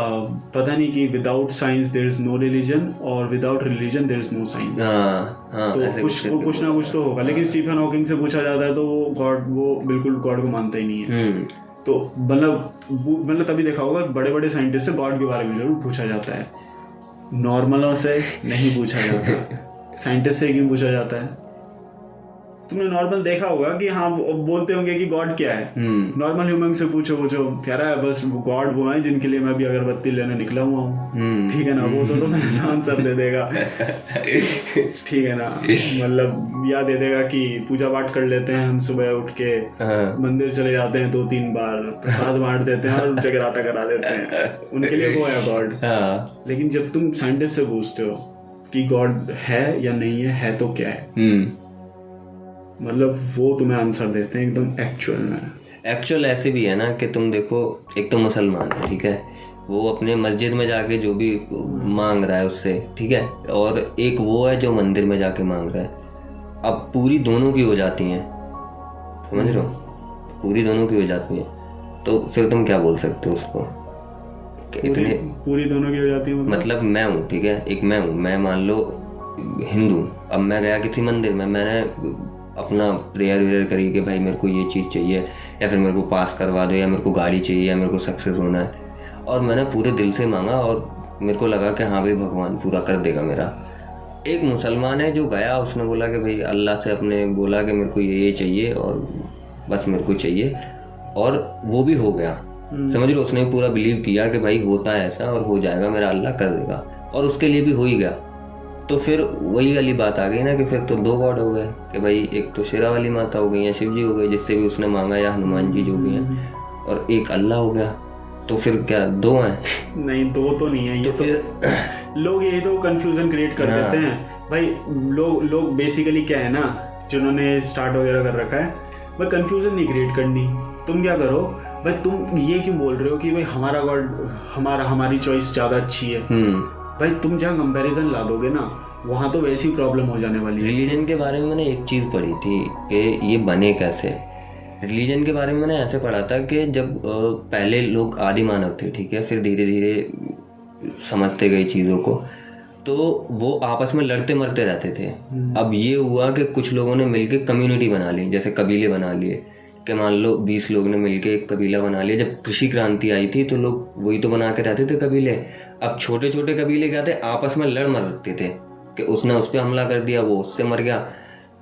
पता नहीं कि without science there is no religion और without religion there is no science हाँ हाँ तो कुछ करके कुछ ना कुछ तो होगा। लेकिन स्टीफन हॉकिंग से पूछा जाता है तो वो गॉड वो बिल्कुल गॉड को मानता ही नहीं है। हम्म। तो मतलब मतलब तभी देखा होगा बड़े बड़े साइंटिस्ट से गॉड के बारे में ज़रूर पूछा जाता है। नॉर्मलों से नहीं पूछा जाता। साइंटिस्ट से क्यों पूछा जाता है? तुमने नॉर्मल देखा होगा कि हाँ बोलते होंगे कि गॉड क्या है। हम्म। नॉर्मल ह्यूमन से पूछो वो जो कह रहा है बस गॉड वो है जिनके लिए मैं भी अगरबत्ती लेने निकला हुआ हूँ। हम्म। ठीक है ना वो तो तुम्हें आसान सब दे देगा। ठीक है ना मतलब या दे देगा कि पूजा पाठ कर लेते हैं हम सुबह उठ के। हाँ। मंदिर चले जाते हैं दो तीन बार प्रसाद बांट देते हैं और जगराता करा देते हैं। उनके लिए वो है गॉड हाँ। लेकिन जब तुम साइंटिस्ट से पूछते हो कि गॉड है या नहीं है है तो क्या है? हम्म। मतलब वो तुम्हें आंसर देते हैं एकदम एक्चुअल में। एक्चुअल ऐसे भी है ना कि तुम देखो एक तो मुसलमान है ठीक है? वो अपने मस्जिद में जाके जो भी मांग रहा है उससे ठीक है? और एक वो है जो मंदिर में जाके मांग रहा है। अब पूरी दोनों की हो जाती हैं। समझ रहे हो? पूरी दोनों की हो जाती हैं। तो फिर तुम क्या बोल सकते हो उसको? पूरी इतने पूरी दोनों की हो जाती है मतलब? मतलब मैं हूँ ठीक है? एक मैं हूँ। मैं मान लो हिंदू अब मैं गया किसी मंदिर में मैंने अपना प्रेयर वेयर करी कि भाई मेरे को ये चीज़ चाहिए या फिर मेरे को पास करवा दो या मेरे को गाड़ी चाहिए या मेरे को सक्सेस होना है। और मैंने पूरे दिल से मांगा और मेरे को लगा कि हाँ भाई भगवान पूरा कर देगा मेरा। एक मुसलमान है जो गया उसने बोला कि भाई अल्लाह से अपने बोला कि मेरे को ये ये चाहिए और बस मेरे को चाहिए। और वो भी हो गया। हम्म। समझ लो उसने पूरा बिलीव किया कि भाई होता है ऐसा और हो जाएगा मेरा अल्लाह कर देगा। और उसके लिए भी हो ही गया। तो फिर वही वाली बात आ गई ना कि फिर तो दो गॉड हो गए कि भाई एक तो शेरा वाली माता हो गई या शिव जी हो गए जिससे भी उसने मांगा या हनुमान जी जो भी हैं। और एक अल्लाह हो गया तो फिर क्या दो हैं? नहीं दो तो नहीं है ये तो तो फिर लोग यही तो कंफ्यूजन क्रिएट कर हाँ। देते हैं। भाई लोग लोग बेसिकली क्या है ना जिन्होंने स्टार्ट वगैरह कर रखा है भाई कंफ्यूजन नहीं क्रिएट करनी। तुम क्या करो भाई तुम ये क्यों बोल रहे हो कि भाई हमारा गॉड हमारा हमारी चॉइस ज़्यादा अच्छी है? हम्म। भाई तुम जहाँ कंपैरिजन ला दोगे ना वहाँ तो वैसी प्रॉब्लम हो जाने वाली है। रिलीजन के बारे में मैंने एक चीज़ पढ़ी थी कि ये बने कैसे? रिलीजन के बारे में मैंने ऐसे पढ़ा था कि जब पहले लोग आदि मानव थे ठीक है? फिर धीरे धीरे समझते गए चीज़ों को। तो वो आपस में लड़ते मरते रहते थे। अब ये हुआ कि कुछ लोगों ने मिलके कम्युनिटी बना ली जैसे कबीले बना लिए। कि मान लो बीस लोग ने मिलके एक कबीला बना लिया। जब कृषि क्रांति आई थी तो लोग वही तो बना के रहते थे कबीले। अब छोटे छोटे कबीले क्या थे? आपस में लड़ मरते थे कि उसने उस पर हमला कर दिया, वो उससे मर गया।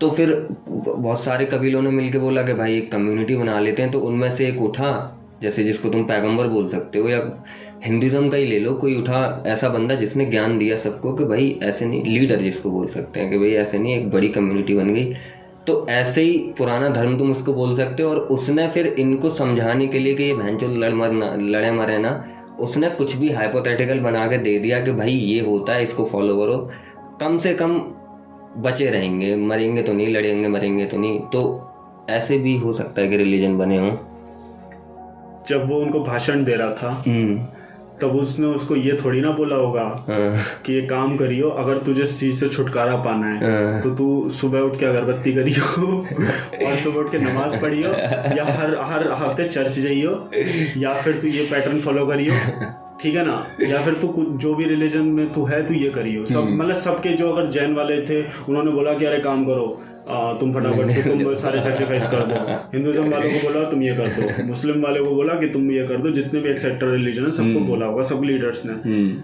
तो फिर बहुत सारे कबीलों ने मिलकर बोला कि भाई एक कम्युनिटी बना लेते हैं तो उनमें से एक उठा, जैसे जिसको तुम पैगंबर बोल सकते हो, या हिंदुज़म का ही ले लो, कोई उठा ऐसा बंदा जिसने ज्ञान दिया सबको कि भाई ऐसे नहीं लीडर जिसको बोल सकते हैं कि भाई ऐसे नहीं, एक बड़ी कम्युनिटी बन गई। तो ऐसे ही पुराना धर्म तुम उसको बोल सकते हो, और उसने फिर इनको समझाने के लिए कि ये जो लड़ मरना, लड़े मरे ना उसने कुछ भी हाइपोथेटिकल बना के दे दिया कि भाई ये होता है इसको फॉलो करो। कम से कम बचे रहेंगे मरेंगे तो नहीं लड़ेंगे मरेंगे तो नहीं। तो ऐसे भी हो सकता है कि रिलीजन बने हों। जब वो उनको भाषण दे रहा था हम्म, तब उसने उसको ये थोड़ी ना बोला होगा हाँ, कि ये काम करियो अगर तुझे इस चीज़ से छुटकारा पाना है हाँ, तो तू सुबह उठ के अगरबत्ती करियो और सुबह उठ के नमाज़ पढ़ियो या हर हर हफ़्ते चर्च जाइयो या फिर तू ये पैटर्न फॉलो करियो ठीक है ना? या फिर तू कुछ जो भी रिलीजन में तू है तू ये करियो। सब मतलब सबके जो अगर जैन वाले थे उन्होंने बोला कि अरे काम करो आ, तुम फटाफट तो तुम सारे सेक्रीफाइस कर दो। हिंदुज्म वालों को बोला तुम ये कर दो। मुस्लिम वाले को बोला कि तुम ये कर दो। जितने भी एक्सेप्टर रिलीजन है सबको बोला होगा सब लीडर्स ने। हम्म,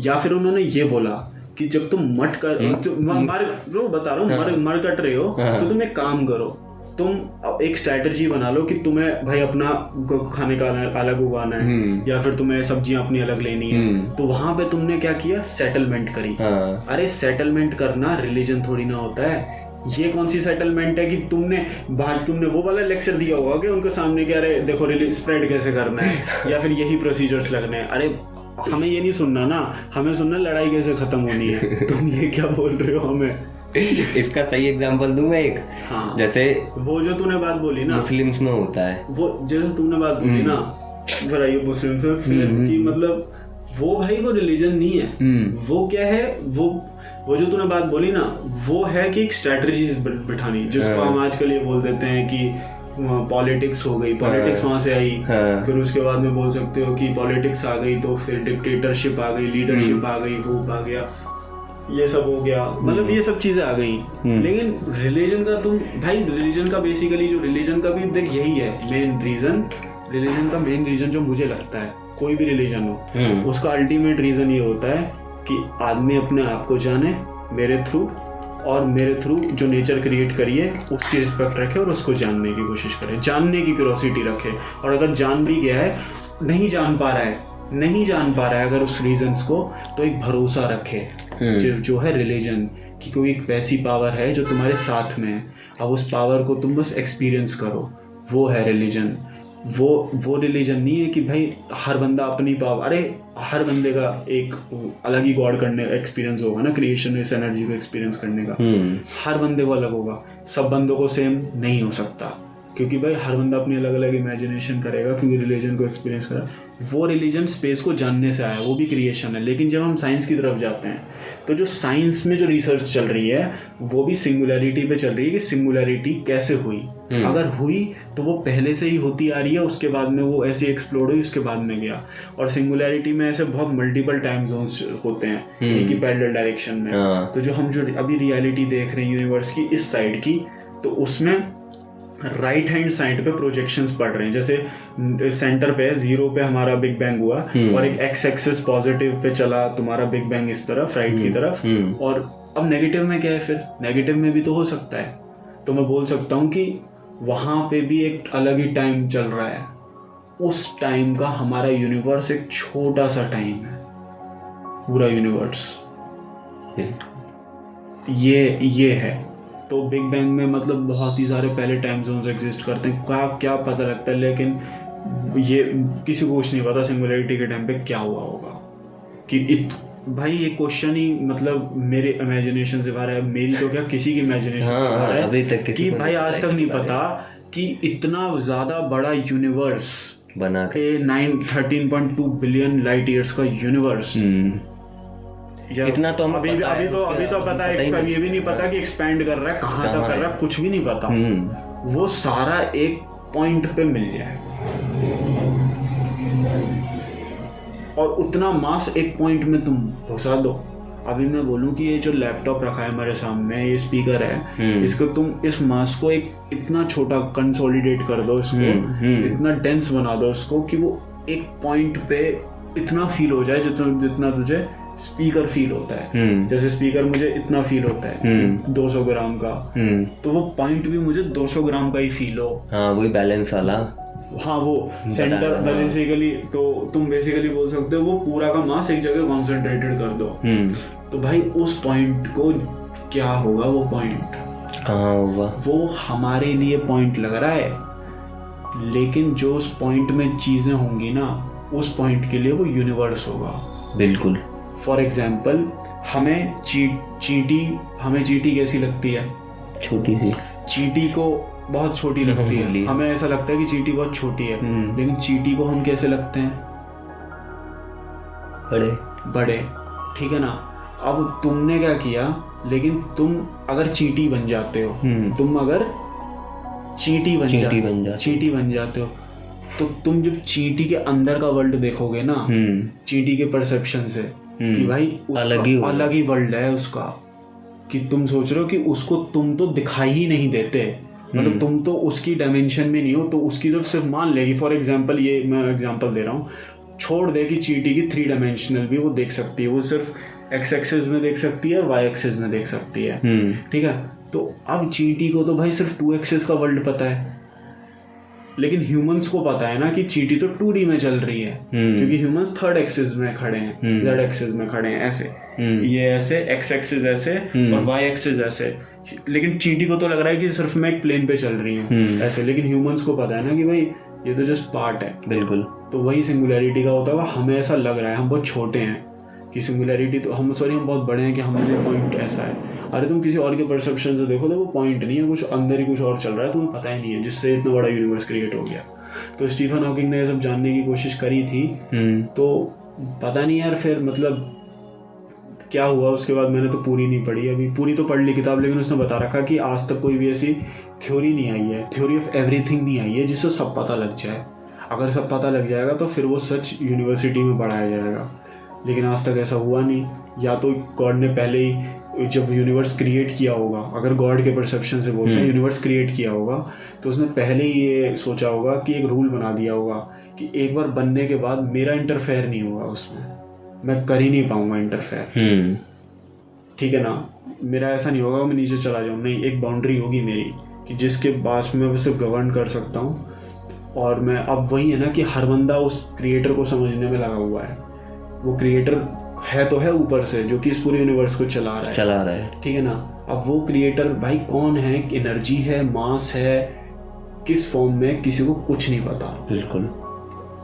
या फिर उन्होंने ये बोला कि जब तुम मट कर मर रो बता रहा हूँ मर मर कट रहे हो हाँ। तो तुम एक काम करो। तुम एक स्ट्रैटेजी बना लो कि तुम्हें भाई अपना खाने का अलग- उगाना है हम्म। या फिर तुम्हें सब्ज़ियाँ अपनी अलग लेनी है। हम्म। तो वहाँ पे तुमने क्या किया? सेटलमेंट करी। हाँ। अरे सेटलमेंट करना रिलीजन थोड़ी ना होता है। ये कौन सी सेटलमेंट है कि तुमने बाहर तुमने वो वाला लेक्चर दिया होगा कि उनके सामने कि अरे देखो स्प्रेड कैसे करना है या फिर यही प्रोसीजर्स लगने हैं। अरे हमें ये नहीं सुनना ना हमें सुनना लड़ाई कैसे खत्म होनी है। तुम ये क्या बोल रहे हो हमें? इसका सही एग्जांपल दूँ मैं एक? हाँ। जैसे वो जो तूने बात बोली ना। मुस्लिम्स में होता है। वो जैसे तूने बात बोली ना फिर आइए मुस्लिम से फिर कि मतलब वो भाई वो रिलीजन नहीं है। हम्म, वो क्या है? वो वो जो तूने बात बोली ना वो है कि एक स्ट्रेटजी बिठानी जिसको हम आजकल ये बोल देते हैं कि पॉलिटिक्स हो गई पॉलिटिक्स वहाँ से आई। फिर उसके बाद में बोल सकते हो कि पॉलिटिक्स आ गई तो फिर डिक्टेटरशिप आ गई लीडरशिप आ गई वो आ गया ये सब हो गया। मतलब ये सब चीज़ें आ गई। लेकिन रिलीजन का तुम भाई रिलीजन का बेसिकली जो रिलीजन का भी देख यही है मेन रीजन रिलीजन का मेन रीजन जो मुझे लगता है कोई भी रिलीजन हो हम्म, उसका अल्टीमेट रीजन ये होता है कि आदमी अपने आप को जाने मेरे थ्रू और मेरे थ्रू जो नेचर क्रिएट करिए उसकी रिस्पेक्ट रखे और उसको जानने की कोशिश करे जानने की क्यूरोसिटी रखे। और अगर जान भी गया है नहीं जान पा रहा है नहीं जान पा रहा है अगर उस रीजंस को तो एक भरोसा रखे। हम्म। जो, जो है रिलीजन कि कोई एक वैसी पावर है जो तुम्हारे साथ में है। अब उस पावर को तुम बस एक्सपीरियंस करो। वो है रिलीजन वो वो रिलीजन नहीं है कि भाई हर बंदा अपनी पावर अरे हर बंदे का एक अलग ही गॉड करने का एक्सपीरियंस होगा ना क्रिएशन इस एनर्जी को एक्सपीरियंस करने का। हम्म, हर बंदे को अलग होगा सब बंदों को सेम नहीं हो सकता। क्योंकि भाई हर बंदा अपनी अलग अलग इमेजिनेशन करेगा क्योंकि रिलीजन को एक्सपीरियंस करा। वो रिलीजन स्पेस को जानने से आया वो भी क्रिएशन है। लेकिन जब हम साइंस की तरफ़ जाते हैं तो जो साइंस में जो रिसर्च चल रही है वो भी सिंगुलैरिटी पे चल रही है कि सिंगुलैरिटी कैसे हुई। हम्म। अगर हुई तो वो पहले से ही होती आ रही है उसके बाद में वो ऐसे एक्सप्लोड हुई उसके बाद में गया। और सिंगुलैरिटी में ऐसे बहुत मल्टीपल टाइम जोन्स होते हैं हम्म। एक ही पैरेलल डायरेक्शन में। हाँ। तो जो हम जो अभी रियलिटी देख रहे हैं यूनिवर्स की इस साइड की तो उसमें राइट हैंड साइड पे प्रोजेक्शंस पड़ रहे हैं। जैसे सेंटर पे ज़ीरो पे हमारा बिग बैंग हुआ हम्म। और एक एक्स एक्सिस पॉजिटिव पे चला तुम्हारा बिग बैंग इस तरफ़ राइट की तरफ़। हम्म, और अब नेगेटिव में क्या है फिर? नेगेटिव में भी तो हो सकता है। तो मैं बोल सकता हूँ कि वहाँ पे भी एक अलग ही टाइम चल रहा है। उस टाइम का हमारा यूनिवर्स एक छोटा सा टाइम है। पूरा यूनिवर्स ये ये है। तो बिग बैंग में मतलब बहुत ही सारे पहले टाइम जोन्स एग्जिस्ट करते हैं। क्या क्या पता लगता है लेकिन ये किसी को कुछ नहीं पता सिंगुलरिटी के टाइम पे क्या हुआ होगा। कि इत, भाई ये क्वेश्चन ही मतलब मेरे इमेजिनेशन से बाहर है। मेरी तो क्या किसी की इमेजिनेशन हाँ, से बाहर है अभी तक किसी कि भाई आज तक नहीं पता कि इतना ज़्यादा बड़ा यूनिवर्स बना के। Nine thirteen point two billion light years का यूनिवर्स इतना तो हमें अभी पता अभी तो अभी तो पता है ही। ये भी नहीं पता कि एक्सपैंड कर रहा है कहाँ तक कर रहा है। है कुछ भी नहीं पता हम्म, वो सारा एक पॉइंट पे मिल जाए और उतना मास एक पॉइंट में तुम घुसा दो अभी मैं बोलूँ कि ये जो लैपटॉप रखा है हमारे सामने ये स्पीकर है हम्म। इसको तुम इस मास को एक इतना छोटा कंसोलिडेट कर दो इसको हम्म, हम्म। इतना डेंस बना दो इसको कि वो एक पॉइंट पे इतना फील हो जाए जितना जितना तुझे स्पीकर फील होता है। हम्म, जैसे स्पीकर मुझे इतना फील होता है हम्म। 200 ग्राम का। हम्म, तो वो पॉइंट भी मुझे 200 ग्राम का ही फील हो। हाँ वही बैलेंस वाला। हाँ वो सेंटर बताया, हाँ। तो तुम बेसिकली बोल सकते हो वो पूरा का मास एक जगह कॉन्सेंट्रेटेड कर दो। हम्म, तो भाई उस पॉइंट को क्या होगा वो पॉइंट कहाँ होगा? वो हमारे लिए पॉइंट लग रहा है। लेकिन जो उस पॉइंट में चीज़ें होंगी ना उस पॉइंट के लिए वो यूनिवर्स होगा। बिल्कुल। फॉर एग्ज़ाम्पल हमें ची, चीटी हमें चीटी कैसी लगती है? छोटी सी। चीटी को बहुत छोटी लगती है। हमें ऐसा लगता है कि चीटी बहुत छोटी है। हम्म। लेकिन चीटी को हम कैसे लगते हैं? बड़े। बड़े। ठीक है ना? अब तुमने क्या किया? लेकिन तुम अगर चीटी बन जाते हो हम्म, तुम अगर चीटी बन चींटी बन जाते हो। चीटी बन जाते हो तो तुम जब चीटी के अंदर का वर्ल्ड देखोगे ना हम्म, चीटी के परसेप्शन से कि हम्म, भाई अलग ही अलग ही। वर्ल्ड है उसका। कि तुम सोच रहे हो कि उसको तुम तो दिखाई ही नहीं देते। मतलब हम्म। तुम तो उसकी डायमेंशन में नहीं हो तो उसकी तो सिर्फ़ मान लेगी फॉर एग्ज़ाम्पल ये मैं एग्ज़ाम्पल दे रहा हूँ। छोड़ दे कि चीटी की थ्री डायमेंशनल भी वो देख सकती है वो सिर्फ़ एक्स एक्सेस में देख सकती है वाई एक्सेस में देख सकती है। हम्म, ठीक है? तो अब चीटी को तो भाई सिर्फ़ टू एक्सेस का वर्ल्ड पता है। लेकिन ह्यूमंस को पता है ना कि चीटी तो टू में चल रही है। हम्म। क्योंकि ह्यूमंस थर्ड एक्सिस में खड़े हैं थर्ड जेड एक्सिस में खड़े हैं ऐसे। हम्म, ये ऐसे एक्स एक्सिस ऐसे हम्म। और वाई एक्सिस ऐसे। लेकिन चीटी को तो लग रहा है कि सिर्फ़ मैं एक प्लेन पे चल रही हूँ हम्म। ऐसे। लेकिन ह्यूमंस को पता है ना कि भाई ये तो जस्ट पार्ट है। बिल्कुल। तो वही सिंगुलैरिटी का होता होगा हमें ऐसा लग रहा है हम बहुत छोटे हैं। कि सिंगुलैरिटी तो हम सॉरी हम बहुत बड़े हैं कि हमारे पॉइंट ऐसा है। अरे तुम किसी और के परसेप्शन से देखो तो वो पॉइंट नहीं है कुछ अंदर ही कुछ और चल रहा है तुम्हें पता ही नहीं है जिससे इतना बड़ा यूनिवर्स क्रिएट हो गया। तो स्टीफन हॉकिंग ने ये सब जानने की कोशिश करी थी। हम्म, तो पता नहीं यार फिर मतलब क्या हुआ उसके बाद मैंने तो पूरी नहीं पढ़ी अभी पूरी तो पढ़ ली किताब लेकिन उसने बता रखा कि आज तक कोई भी ऐसी थ्योरी नहीं आई है। थ्योरी ऑफ़ एवरीथिंग नहीं आई है जिससे सब पता लग जाए। अगर सब पता लग जाएगा तो फिर वो सच यूनिवर्सिटी में पढ़ाया जाएगा। लेकिन आज तक ऐसा हुआ नहीं। या तो गॉड ने पहले ही जब यूनिवर्स क्रिएट किया होगा अगर गॉड के परसेप्शन से बोलते हैं यूनिवर्स क्रिएट किया होगा तो उसने पहले ही ये सोचा होगा कि एक रूल बना दिया होगा कि एक बार बनने के बाद मेरा इंटरफेयर नहीं होगा उसमें। मैं कर ही नहीं पाऊँगा इंटरफेयर हम्म, ठीक है ना? मेरा ऐसा नहीं होगा मैं नीचे चला जाऊँ। नहीं एक बाउंड्री होगी मेरी कि जिसके पास में मैं सिर्फ़ गवर्न कर सकता हूँ। और मैं अब वही है ना कि हर बंदा उस क्रिएटर को समझने में लगा हुआ है। वो क्रिएटर है तो है ऊपर से जो कि इस पूरे यूनिवर्स को चला रहा है। चला रहा है। ठीक है ना? अब वो क्रिएटर भाई कौन है? एनर्जी है मास है किस फॉर्म में किसी को कुछ नहीं पता। बिल्कुल।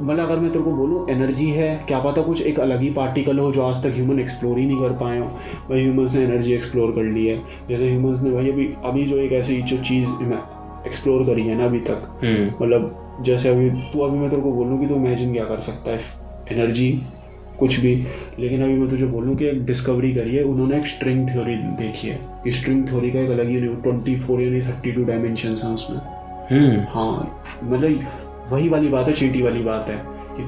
मतलब अगर मैं तेरे को बोलूँ एनर्जी है क्या पता कुछ एक अलग ही पार्टिकल हो जो आज तक ह्यूमन एक्सप्लोर ही नहीं कर पाए हो। भाई ह्यूमंस ने एनर्जी एक्सप्लोर कर ली है। जैसे ह्यूमंस ने भाई अभी अभी जो एक ऐसी जो चीज़ एक्सप्लोर करी है ना अभी तक। हम्म, मतलब जैसे अभी तू अभी मैं तेरे को बोलूँ कि तू इमेजिन क्या कर सकता है? एनर्जी कुछ भी। लेकिन अभी मैं तुझे बोलूँ कि एक डिस्कवरी करी है उन्होंने एक स्ट्रिंग थ्योरी देखी है। कि स्ट्रिंग थ्योरी का एक अलग ही ट्वेंटी फोर यानी थर्टी टू डायमेंशन हैं उसमें। हम्म, हाँ मतलब वही वाली बात है चीटी वाली बात है कि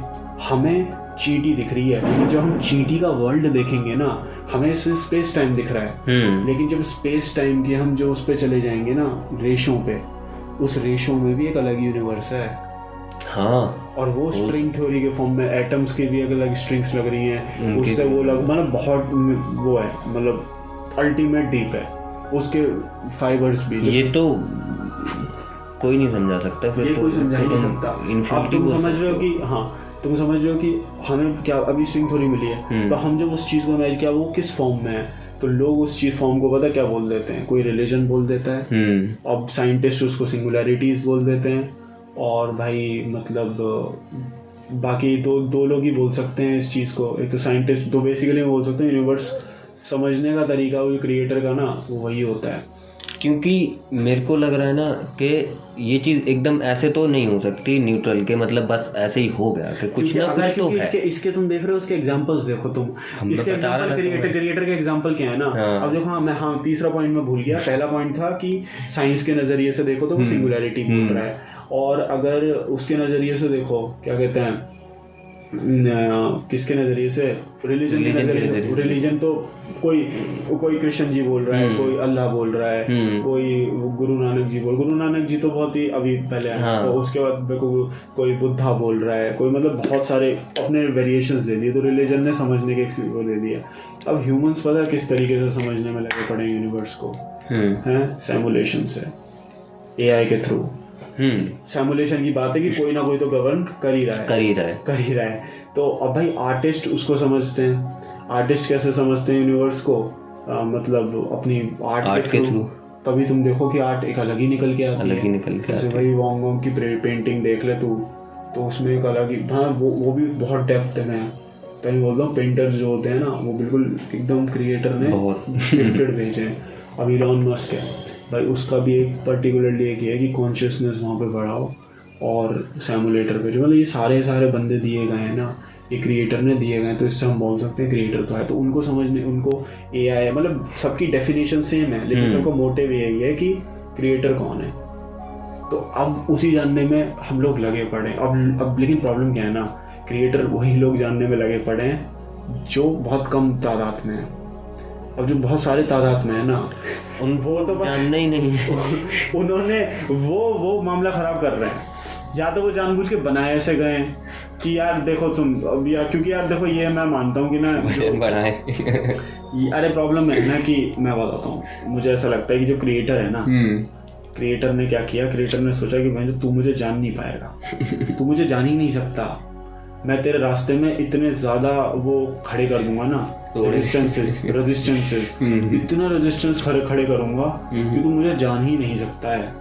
हमें चीटी दिख रही है। लेकिन जब हम चीटी का वर्ल्ड देखेंगे ना हमें इसमें स्पेस टाइम दिख रहा है। हम्म, लेकिन जब स्पेस टाइम के हम जो उस पर चले जाएँगे ना रेशों पे उस रेशों में भी एक अलग यूनिवर्स है। हाँ। और वो स्ट्रिंग थ्योरी के फॉर्म में एटम्स की भी एक अलग स्ट्रिंग्स लग रही हैं। उससे वो लग मतलब बहुत वो है मतलब अल्टीमेट डीप है। उसके फाइबर्स भी ये तो कोई नहीं समझा सकता फिर ये तो कोई समझा नहीं सकता। अब तुम समझ रहे हो कि हाँ तुम समझ रहे हो कि हमें क्या अभी स्ट्रिंग थ्योरी मिली है। हम्म। तो हम जब उस चीज़ को इमेज किया वो किस फॉर्म में है? तो लोग उस चीज़ फॉर्म को पता क्या बोल देते हैं? कोई रिलीजन बोल देता है। हम्म। अब साइंटिस्ट उसको सिंगुलैरिटीज बोल देते हैं। और भाई मतलब बाकी दो दो लोग ही बोल सकते हैं इस चीज़ को। एक तो साइंटिस्ट दो बेसिकली बोल सकते हैं यूनिवर्स समझने का तरीका वो क्रिएटर का ना वो वही होता है। क्योंकि मेरे को लग रहा है ना कि ये चीज़ एकदम ऐसे तो नहीं हो सकती न्यूट्रल के मतलब बस ऐसे ही हो गया कि कुछ ना कुछ तो है। इसके इसके तुम देख रहे हो उसके एग्जांपल्स देखो तुम। हम तो इसके एग्जांपल क्रिएटर क्रिएटर के एग्जांपल क्या है ना? हाँ। अब देखो हाँ मैं हाँ तीसरा पॉइंट में भूल गया। पहला पॉइंट था कि साइंस के नज़रिए से देखो तो हम्म। वो सिंगुलैरिटी बोल रहा है। और अगर उसके नज़रिए से देखो क्या कहते हैं किसके नज़रिए से रिलीजन के नज़रिए। रिलीजन तो कोई कोई कृष्ण जी बोल रहा है हम्म। कोई अल्लाह बोल रहा है हम्म। कोई गुरु नानक जी बोल गुरु नानक जी तो बहुत ही अभी पहले हाँ। तो उसके बाद को कोई बुद्धा बोल रहा है कोई मतलब बहुत सारे अपने वेरिएशन दे दिए तो रिलीजन ने समझने के एक वो दे दिया अब ह्यूमंस पता किस तरीके से समझने में लगे पड़े यूनिवर्स को हम्म हैं सैमुलेशन से एआई के थ्रू सैमुलेशन की बात है कि कोई ना कोई तो गवर्न कर ही रहा है। कर ही रहा है। कर ही रहा है। तो अब भाई आर्टिस्ट उसको समझते हैं। आर्टिस्ट कैसे समझते हैं यूनिवर्स को? आ, मतलब अपनी आर्ट Art के थ्रू तभी तुम देखो कि आर्ट एक अलग ही निकल के आती अलग है निकल के जैसे भाई वॉन्ग वॉन्ग की पेंटिंग देख ले तू तो उसमें एक अलग ही हाँ वो वो भी बहुत डेप्थ है। तो मैं बोलता हूँ पेंटर्स जो होते हैं ना वो बिल्कुल एकदम क्रिएटर ने गिफ्टेड भेजे हैं। अब इलॉन मस्क है। भाई उसका भी एक पर्टिकुलरली एक ये है कि कॉन्शियसनेस वहाँ पे बढ़ाओ और सैमुलेटर पे जो मतलब ये सारे सारे बंदे दिए गए हैं ना ये क्रिएटर ने दिए गए तो इससे हम बोल सकते हैं क्रिएटर तो है तो उनको समझने उनको ए आई है मतलब सबकी डेफिनेशन सेम है लेकिन हम्म। सबका मोटिव यही है कि क्रिएटर कौन है तो अब उसी जानने में हम लोग लगे पड़े हैं। अब अब लेकिन प्रॉब्लम क्या है ना क्रिएटर वही लोग जानने में लगे पड़े हैं जो बहुत कम तादाद में है अब जो बहुत सारे तादाद में है ना उनको तो जानना ही नहीं है। उन्होंने वो वो मामला खराब कर रहे हैं। या तो वो जानबूझ के बनाए ऐसे गए कि यार देखो तुम अब यार क्योंकि यार देखो ये मैं मानता हूँ कि ना ये- अरे प्रॉब्लम है ना कि मैं बताता हूँ। मुझे ऐसा लगता है कि जो क्रिएटर है ना हम्म। क्रिएटर ने क्या किया? क्रिएटर ने सोचा कि भाई तू मुझे जान नहीं पाएगा। तू मुझे जान ही नहीं सकता। मैं तेरे रास्ते में इतने ज़्यादा वो खड़े कर दूँगा ना। रेजिस्टेंसेस रेजिस्टेंसेस हम्म। इतना रेजिस्टेंस खड़े खड़े करूँगा हम्म। कि तू मुझे जान ही नहीं सकता है।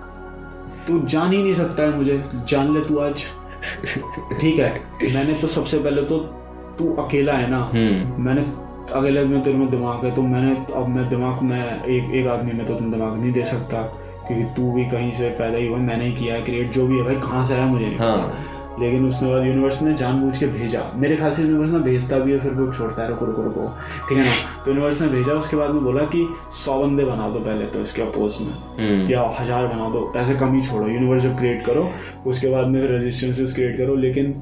तू जान ही नहीं सकता है मुझे। जान ले तू आज। ठीक है। मैंने तो सबसे पहले तो तू अकेला है ना। हम्म। मैंने अगले में तेरे में दिमाग है तो मैंने अब मैं दिमाग में एक एक आदमी में तो तुम दिमाग नहीं दे सकता। क्योंकि तू भी कहीं से पैदा ही हुआ मैंने ही किया है क्रिएट जो भी है भाई कहाँ से आया मुझे? नहीं हाँ। लेकिन उसके बाद यूनिवर्स ने जानबूझ के भेजा। मेरे ख्याल से यूनिवर्स ने भेजता भी है फिर वो छोड़ता है। रुको रुको रुको। ठीक है ना? तो यूनिवर्स ने भेजा उसके बाद में बोला कि सौ बंदे बना दो पहले तो इसके अपोज में। हम्म। या हज़ार बना दो। ऐसे कम ही छोड़ो। यूनिवर्स जब क्रिएट करो उसके बाद में फिर रेजिस्टेंसेस क्रिएट करो। लेकिन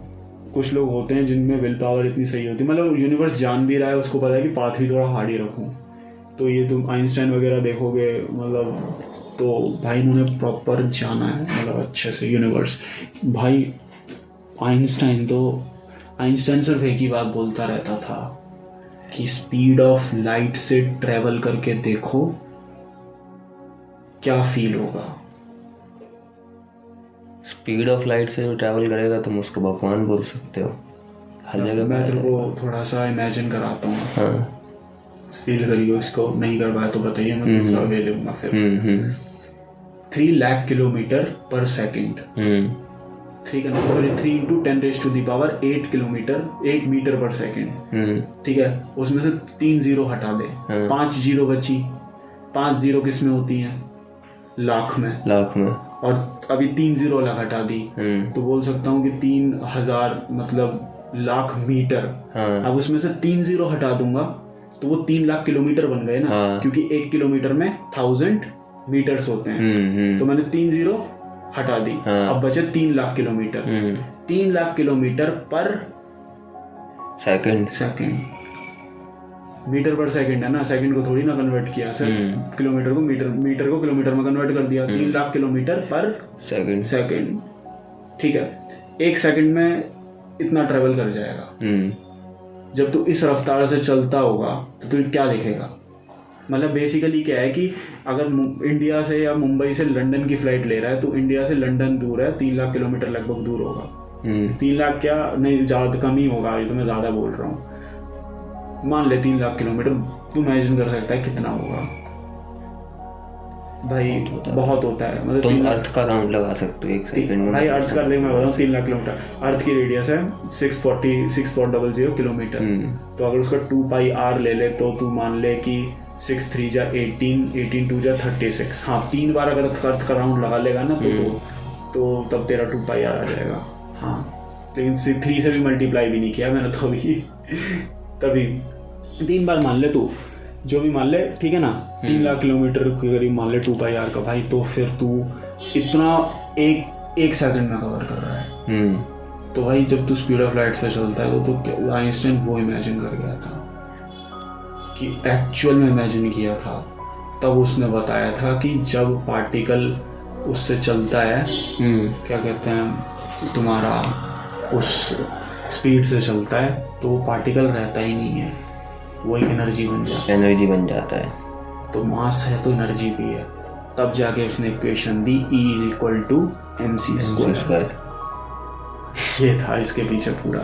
कुछ लोग होते हैं जिनमें विल पावर इतनी सही होती है। मतलब यूनिवर्स जान भी रहा है उसको पता है कि पाथ भी थोड़ा हार्ड ही रखूँ। तो ये तुम आइंस्टाइन वगैरह देखोगे मतलब तो भाई इन्होंने प्रॉपर जाना है मतलब अच्छे से यूनिवर्स भाई आइंस्टाइन तो आइंस्टाइन सिर्फ़ एक ही बात बोलता रहता था कि स्पीड ऑफ़ लाइट से ट्रेवल करके देखो क्या फील होगा? स्पीड ऑफ़ लाइट से ट्रैवल करेगा तुम उसको भगवान बोल सकते हो। हर जगह मैं तेरे को थोड़ा सा इमेजिन कराता हूँ। हाँ। फील करिए इसको नहीं कर पाया तो बताइए मैं दूसरा ले लूँगा फिर। थ्री लाख किलोमीटर पर सेकंड ठीक है sorry three into ten raise to the power eight kilometre eight metre पर सेकंड ठीक है? उसमें से तीन ज़ीरो हटा दे। हाँ। पाँच ज़ीरो बची। पाँच ज़ीरो किसमें होती हैं? लाख में। लाख में। और अभी तीन ज़ीरो अलग हटा दी। हम्म। तो बोल सकता हूँ कि तीन हज़ार मतलब लाख मीटर। हाँ। अब उसमें से तीन ज़ीरो हटा दूँगा तो वो तीन लाख किलोमीटर बन गए ना? हाँ। क्योंकि एक किलोमीटर में थाउज़ेंड मीटर्स होते हैं। हम्म हम्म। तो मैंने तीन ज़ीरो हटा दी। हाँ। अब बचे तीन लाख किलोमीटर। हम्म। तीन लाख किलोमीटर पर सेकंड सेकंड मीटर पर सेकंड है ना? सेकंड को थोड़ी ना कन्वर्ट किया सिर्फ़ हम्म। किलोमीटर को मीटर मीटर को किलोमीटर में कन्वर्ट कर दिया। तीन लाख किलोमीटर पर सेकंड सेकंड ठीक है। एक सेकंड में इतना ट्रेवल कर जाएगा। हम्म। जब तू इस रफ्तार से चलता होगा तो तुझे क्या दिखेगा? मतलब बेसिकली क्या है कि अगर इंडिया से या मुंबई से लंदन की फ़्लाइट ले रहा है तो इंडिया से लंदन दूर है तीन लाख किलोमीटर लगभग दूर होगा। हम्म। तीन लाख क्या? नहीं ज़्यादा कम ही होगा ये तो मैं ज़्यादा बोल रहा हूँ। मान ले तीन लाख किलोमीटर तू इमेजिन कर सकता है कितना होगा। भाई बहुत होता है। बहुत होता है। मतलब तुम अर्थ का राउंड लगा सकते हो एक सेकंड में। भाई अर्थ का देख मैं बताऊँ तीन लाख किलोमीटर। अर्थ की रेडियस है six forty six four double zero kilometre. हम्म, तो अगर उसका टू पाई आर ले ले तो तू मान ले कि सिक्स थ्री जा एटीन एटीन टू जा थर्टी सिक्स। हाँ तीन बार अगर अर्थ का राउंड लगा लेगा ना तो तो, तो तब तेरा टू पाई आर आ जाएगा। हाँ लेकिन थ्री से भी मल्टीप्लाई भी नहीं किया मैंने तो अभी तभी। तीन बार मान ले तू। जो भी मान ले ठीक है ना? तीन लाख किलोमीटर के करीब मान ले टू पाई आर का भाई तो फिर तू इतना एक एक सेकंड में कवर कर रहा है। हम्म, तो भाई जब तू स्पीड ऑफ़ लाइट से चलता है तो आइंस्टाइन वो इमेजिन कर गया था। कि एक्चुअल में इमेजिन किया था। तब उसने बताया था कि जब पार्टिकल उससे चलता है हम्म, क्या कहते हैं तुम्हारा उस स्पीड से चलता है तो वो पार्टिकल रहता ही नहीं है। वो एक एनर्जी बन जाता है। एनर्जी बन जाता है। तो मास है तो एनर्जी भी है। तब जाके उसने इक्वेशन दी E is equal to M C square ये था इसके पीछे पूरा।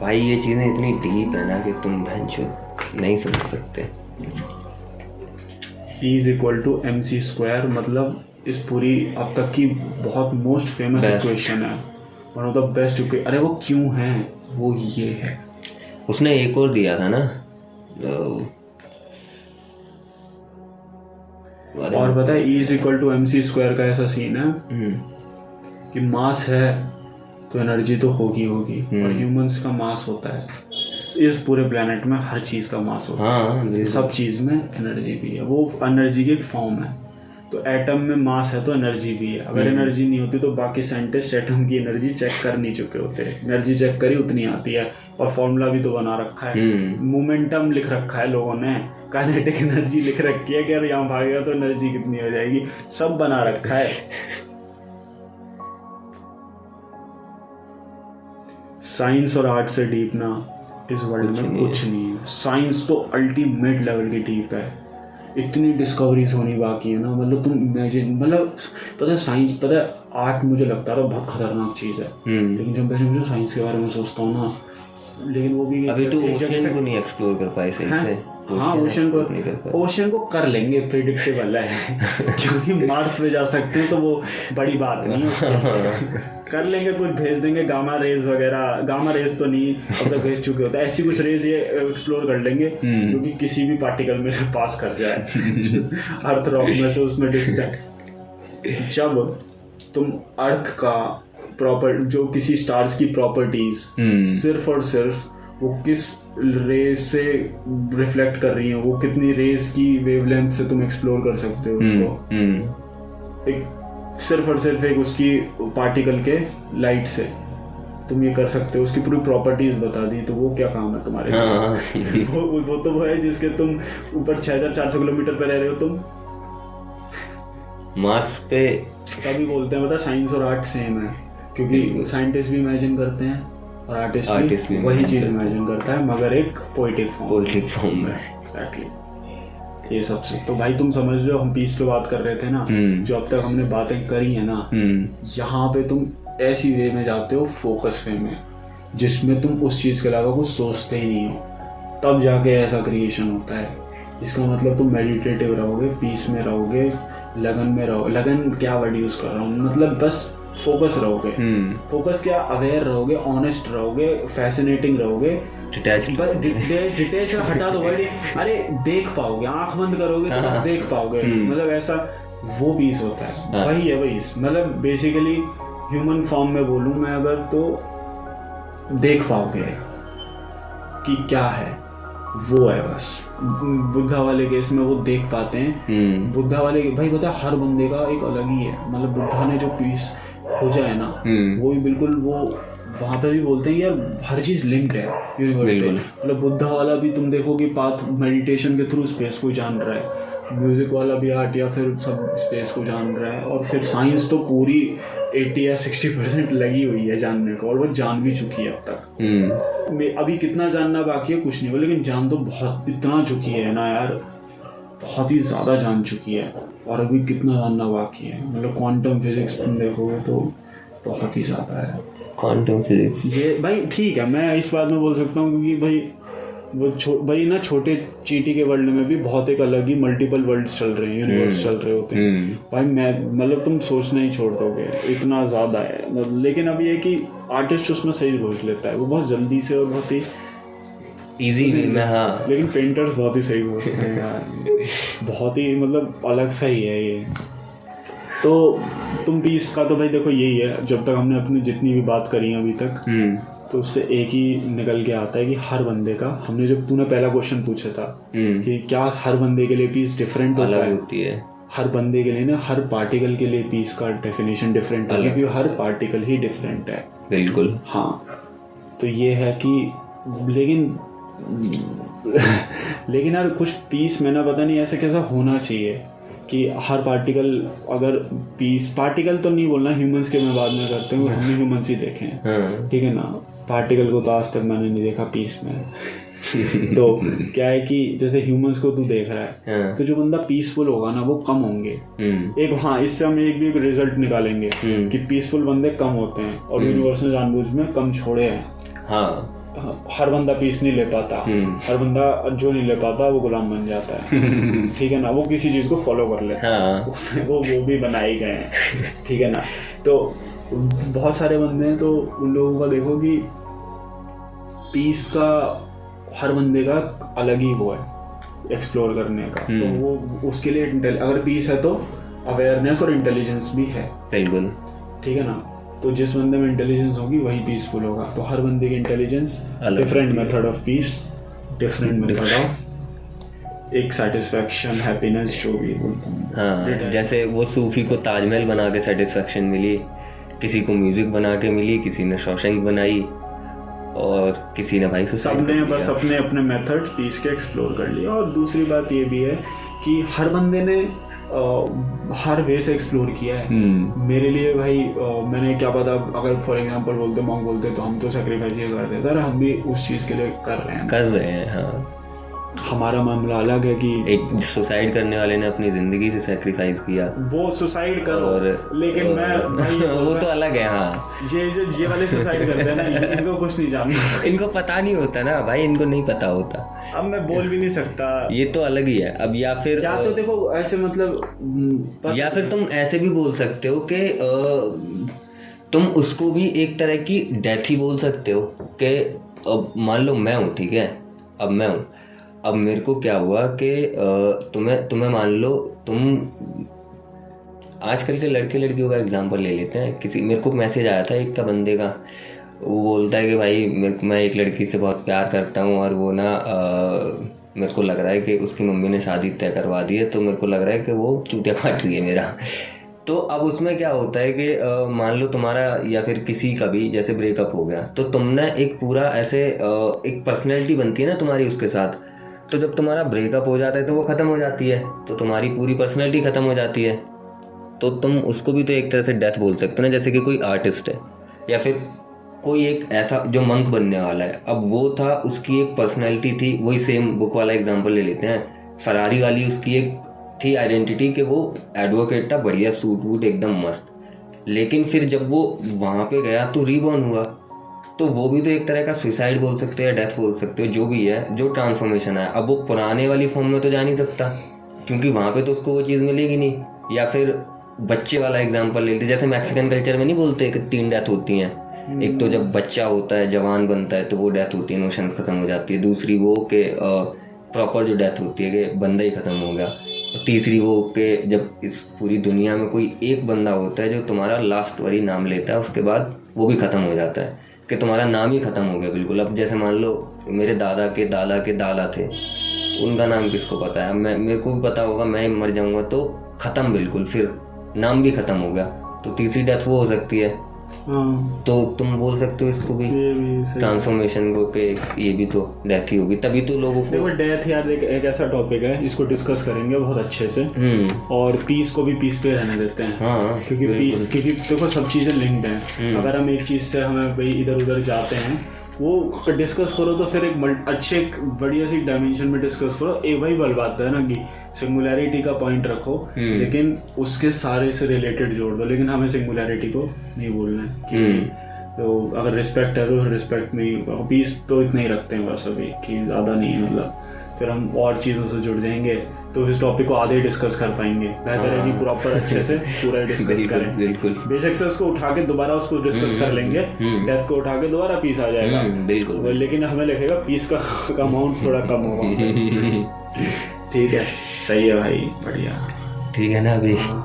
भाई ये चीज़ें इतनी डीप है ना कि तुम भैंसो। नहीं समझ सकते। E is equal to M C square मतलब इस पूरी अब तक की बहुत मोस्ट फ़ेमस इक्वेशन है। वन ऑफ़ द बेस्ट अरे वो क्यों है? वो ये है। उसने एक और दिया था ना तो- और पता है E is equal to M C square का ऐसा सीन है हम्म, कि मास है तो एनर्जी तो होगी होगी और हम्म। ह्यूमंस का मास होता है। इस पूरे प्लेनेट में हर चीज़ का मास होता है। हाँ सब चीज़ में एनर्जी भी है। वो एनर्जी की एक फॉर्म है। तो एटम में मास है तो एनर्जी भी है। अगर हम्म। एनर्जी नहीं होती तो बाकी साइंटिस्ट एटम की एनर्जी चेक कर नहीं चुके होते। एनर्जी चेक करी उतनी आती है। और फॉर्मूला भी तो बना रखा है। हम्म, मोमेंटम लिख रखा है लोगों ने। काइनेटिक एनर्जी लिख रखी है कि अगर यहाँ भागेगा तो एनर्जी कितनी हो जाएगी। सब बना रखा है। साइंस और आर्ट से डीप ना। इस वर्ल्ड में कुछ नहीं। है साइंस तो अल्टीमेट लेवल की डीप है। इतनी डिस्कवरीज होनी बाकी है ना। मतलब तुम इमेजिन मतलब पता है साइंस पता है आर्ट मुझे लगता है बहुत खतरनाक चीज़ है। हम्म। लेकिन जब मैं मुझे साइंस के बारे में सोचता हूँ ना लेकिन वो भी अभी तो ओशन ओशियन को नहीं एक्सप्लोर कर पाए सही से। हाँ ओशन को ओशन को कर लेंगे प्रिडिक्टेबल है। क्योंकि मार्स पे जा सकते हैं तो वो बड़ी बात नहीं है कर लेंगे कुछ भेज देंगे गामा रेज वगैरह गामा रेज तो नहीं अब तक भेज चुके होते हैं। ऐसी कुछ रेज ये एक्सप्लोर कर लेंगे हम्म। जो कि किसी भी पार्टिकल में से पास कर जाए। अर्थ रॉक में से उसमें जब तुम अर्थ का प्रॉपर जो किसी स्टार्स की प्रॉपर्टीज़ हम्म, सिर्फ़ और सिर्फ़ वो किस रेस से रिफ्लेक्ट कर रही है वो कितनी रेस की वेवलेंथ से तुम एक्सप्लोर कर सकते हो हम्म, उसको। हम्म, एक सिर्फ़ और सिर्फ़ एक उसकी पार्टिकल के लाइट से। तुम ये कर सकते हो उसकी पूरी प्रॉपर्टीज़ बता दी तो वो क्या काम है तुम्हारे? हाँ। वो वो तो वो है जिसके तुम ऊपर 6400 किलोमीटर पे रह रहे हो तुम। मार्स पे तभी बोलते हैं पता साइंस और आर्ट सेम है क्योंकि साइंटिस्ट भी इमेजिन करते हैं। और आर्टिस्ट Artist भी वही चीज़ इमेजिन करता है मगर एक पोइटिक फॉर्म पोइट्रिक फॉर्म में एग्जैक्टली ये सबसे तो भाई तुम समझ रहे हो हम पीस पे बात कर रहे थे ना हम्म, जो अब तक हमने बातें करी है ना हम्म, यहाँ पे तुम ऐसी वे में जाते हो फोकस वे में जिसमें तुम उस चीज़ के अलावा कुछ सोचते ही नहीं हो। तब जाके ऐसा क्रिएशन होता है। इसका मतलब तुम मेडिटेटिव रहोगे पीस में रहोगे लगन में रहो। लगन क्या वर्ड यूज़ कर रहा हूँ? मतलब बस फोकस रहोगे। हम्म, फोकस क्या? अवेयर रहोगे ऑनेस्ट रहोगे फैसिनेटिंग रहोगे। डिटेच हटा दो भाई अरे देख पाओगे आँख बंद करोगे तो हाँ। देख पाओगे। हम्म। मतलब ऐसा वो पीस होता है। हाँ। वही है वही। मतलब बेसिकली ह्यूमन फॉर्म में बोलूँ मैं अगर तो देख पाओगे कि क्या है। वो है बस। बुद्धा वाले केस में वो देख पाते हैं। हम्म, बुद्धा वाले भाई पता है हर बंदे का एक अलग ही है। मतलब बुद्धा ने जो पीस खोजा है ना हम्म, वो भी बिल्कुल वो वहाँ पे भी बोलते हैं यार हर चीज़ लिंक्ड है यूनिवर्स मतलब बुद्धा वाला भी तुम देखो कि पाथ मेडिटेशन के थ्रू स्पेस को जान रहा है। म्यूज़िक वाला भी आर्ट या फिर सब स्पेस को जान रहा है। और फिर साइंस तो पूरी 80 या 60 परसेंट लगी हुई है जानने को और वो जान भी चुकी है अब तक। हम्म, मैं अभी कितना जानना बाकी है कुछ नहीं हो लेकिन जान तो बहुत इतना चुकी है ना यार बहुत ही ज़्यादा जान चुकी है। और अभी कितना जानना बाकी है? मतलब क्वांटम फिजिक्स तुम देखोगे तो बहुत ही ज़्यादा है। Quantum physics ये भाई ठीक है मैं इस बात में बोल सकता हूँ क्योंकि भाई वो छो भाई ना छोटे चीटी के वर्ल्ड में भी बहुत एक अलग ही मल्टीपल वर्ल्ड्स चल रहे हैं यूनिवर्स चल रहे होते हैं। हम्म। भाई मैं मतलब तुम सोचना ही छोड़ दोगे इतना ज़्यादा है। मतलब लेकिन अब ये कि आर्टिस्ट उसमें सही सोच लेता है वो बहुत जल्दी से और बहुत ही इजी में हाँ। लेकिन पेंटर्स बहुत ही सही सोचते हैं यार। बहुत ही मतलब अलग सा ही है ये। तो तुम पीस का तो भाई देखो यही है जब तक हमने अपनी जितनी भी बात करी है अभी तक हम्म। तो उससे एक ही निकल के आता है कि हर बंदे का हमने जब तूने पहला क्वेश्चन पूछा था हम्म। कि क्या हर बंदे के लिए पीस डिफरेंट होता है? होती है। हर बंदे के लिए ना हर पार्टिकल के लिए पीस का डेफिनेशन डिफरेंट है क्योंकि हर पार्टिकल ही डिफरेंट है। बिल्कुल। हाँ। तो ये है कि लेकिन लेकिन यार कुछ पीस में ना पता नहीं ऐसा कैसा होना चाहिए कि हर पार्टिकल अगर पीस पार्टिकल तो नहीं बोलना ह्यूमंस के मैं बाद में करते हूँ हमने ह्यूमंस ही देखे हैं। हाँ। ठीक है ना? पार्टिकल को तो आज तक मैंने नहीं देखा पीस में। तो क्या है कि जैसे ह्यूमंस को तू देख रहा है हाँ। तो जो बंदा पीसफुल होगा ना वो कम होंगे। हम्म। एक हाँ इससे हम एक भी एक रिज़ल्ट निकालेंगे हम्म। कि पीसफुल बंदे कम होते हैं और यूनिवर्सल ने जानबूझ में कम छोड़े हैं। हाँ। हर बंदा पीस नहीं ले पाता। हम्म। हर बंदा जो नहीं ले पाता वो गुलाम बन जाता है। ठीक है ना? वो किसी चीज़ को फॉलो कर लेता हाँ। है। वो वो भी बनाए गए हैं। ठीक है ना? तो बहुत सारे बंदे हैं तो उन लोगों का देखो कि पीस का हर बंदे का अलग ही वो है एक्सप्लोर करने का। तो हम्म। वो उसके लिए अगर पीस है तो अवेयरनेस और इंटेलिजेंस भी है। बिल्कुल। ठीक है ना? तो जिस बंदे में इंटेलिजेंस होगी वही पीसफुल होगा। तो हर बंदे की intelligence different method of peace different method of एक सेटिस्फेक्शन हैप्पीनेस जो भी हाँ। जैसे वो सूफी को ताजमहल बना के सेटिस्फेक्शन मिली किसी को म्यूज़िक बना के मिली किसी ने शौशंक बनाई और किसी ने भाई सबने बस अपने अपने मेथड्स पीस के एक्सप्लोर कर लिए। और दूसरी बात ये भी है कि हर बंदे ने हर वे से एक्सप्लोर किया है। हम्म। मेरे लिए भाई मैंने क्या पता अगर फॉर एग्ज़ाम्पल बोलते मॉन्ग बोलते तो हम तो सेक्रीफाइस ये करते देते हम भी उस चीज़ के लिए कर रहे हैं। कर रहे हैं हाँ। हमारा मामला अलग है कि एक सुसाइड करने वाले ने अपनी ज़िंदगी से सेक्रीफाइस किया। वो सुसाइड करो और लेकिन और- मैं वो तो अलग है हाँ। ये जो ये वाले सुसाइड करते हैं ना इनको कुछ नहीं जानना इनको पता नहीं होता ना भाई इनको नहीं पता होता। अब मैं बोल भी नहीं सकता। ये तो अलग ही है। अब या फिर या तो देखो ऐसे मतलब हम्म, या फिर तुम ऐसे भी बोल सकते हो कि तुम उसको भी एक तरह की डेथ ही बोल सकते हो कि अब मान लो मैं हूँ ठीक है? अब मैं हूँ। अब मेरे को क्या हुआ कि तुम्हें तुम्हें मान लो, तुम आजकल के लड़के लड़कियों का एग्जांपल ले लेते हैं। किसी, मेरे को मैसेज आया था एक का बंदे का। वो बोलता है कि भाई, मेरे को, मैं एक लड़की से बहुत प्यार करता हूँ और वो ना मेरे को लग रहा है कि उसकी मम्मी ने शादी तय करवा दी है तो मेरे को लग रहा है कि वो चूतिया काट रही है मेरा। तो अब उसमें क्या होता है कि मान लो तुम्हारा या फिर किसी का भी, जैसे ब्रेकअप हो गया तो तुमने एक पूरा ऐसे एक पर्सनैलिटी बनती है ना तुम्हारी उसके साथ। तो जब तुम्हारा ब्रेकअप हो जाता है तो वो ख़त्म हो जाती है तो तुम्हारी पूरी पर्सनैलिटी ख़त्म हो जाती है। तो तुम उसको भी तो एक तरह से डेथ बोल सकते हो ना, जैसे कि कोई आर्टिस्ट है, या फिर कोई एक ऐसा जो मंक बनने वाला है। अब वो था, उसकी एक पर्सनैलिटी थी, वही सेम बुक वाला एग्ज़ाम्पल ले लेते हैं। फरारी वाली उसकी एक थी आइडेंटिटी कि वो एडवोकेट था, बढ़िया सूट वूट एकदम मस्त। लेकिन फिर जब वो वहाँ पे गया तो रीबॉर्न हुआ। तो वो भी तो एक तरह का सुसाइड बोल सकते हो डेथ बोल सकते हो, जो भी है, जो ट्रांसफॉर्मेशन है अब वो पुराने वाली फॉर्म में तो जा नहीं सकता, क्योंकि वहाँ पे तो उसको वो चीज़ मिलेगी नहीं। या फिर बच्चे वाला एग्ज़ाम्पल लेते जैसे मैक्सिकन कल्चर में नहीं बोलते कि तीन डेथ होती हैं। एक तो जब बच्चा होता है, जवान बनता है तो वो डेथ होती है इमोशंस खत्म हो जाती है। दूसरी वो कि प्रॉपर जो डेथ होती है कि बंदा ही खत्म हो गया। तीसरी वो के जब इस पूरी दुनिया में कोई एक बंदा होता है, जो तुम्हारा लास्ट वरी नाम लेता है, उसके बाद वो भी ख़त्म हो जाता है। कि तुम्हारा नाम ही ख़त्म हो गया, बिल्कुल। अब जैसे मान लो, मेरे दादा के दादा के दादा थे, उनका नाम किसको पता है? मैं, मेरे को भी पता होगा, मैं मर जाऊँगा तो ख़त्म बिल्कुल। फिर नाम भी ख़त्म हो गया तो तीसरी डेथ वो हो सकती हाँ। तो तुम बोल सकते हो इसको भी। भी ट्रांसफॉर्मेशन को के ये भी तो डेथ ही होगी। तभी तो लोगों को देखो डेथ यार एक, एक ऐसा टॉपिक है इसको डिस्कस करेंगे बहुत अच्छे से। हम्म। और पीस को भी पीस पे रहने देते हैं। हाँ क्योंकि पीस क्योंकि देखो सब चीज़ें लिंक्ड हैं। हम्म। अगर हम एक चीज़ से हमें भाई इधर उधर जाते हैं वो डिस्कस करो तो फिर एक अच्छे एक बढ़िया सी डायमेंशन में डिस्कस करो। एक वही बल बात है ना कि सिंगुलैरिटी का पॉइंट रखो हम्म। लेकिन उसके सारे से रिलेटेड जोड़ दो लेकिन हमें सिंगुलैरिटी को नहीं बोलना है हम्म। कि तो अगर रिस्पेक्ट है तो रिस्पेक्ट में पीस तो इतना ही रखते हैं बस अभी कि ज़्यादा नहीं है मतलब। फिर हम और चीज़ों से जुड़ जाएँगे। तो इस टॉपिक को आधे डिस्कस कर पाएँगे। बेहतर है कि प्रॉपर अच्छे से पूरा डिस्कस हाँ। करें। बिल्कुल। बेशक से उसको उठा के दोबारा उसको डिस्कस कर लेंगे। हम्म। डेथ को उठा के दोबारा पीस आ जाएगा। हम्म, बिल्कुल लेकिन हमें लगेगा पीस का अमाउंट थोड़ा कम होगा। ठीक है। सही है भाई बढ़िया। ठीक है ना अभी? हाँ।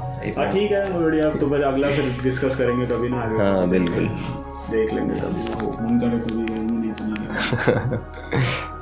ठीक है बढ़िया तो फिर अगला फिर डिस्कस करेंगे कभी ना आगे। हाँ बिल्कुल। देख लेंगे कभी मन करे तो भी नहीं करेंगे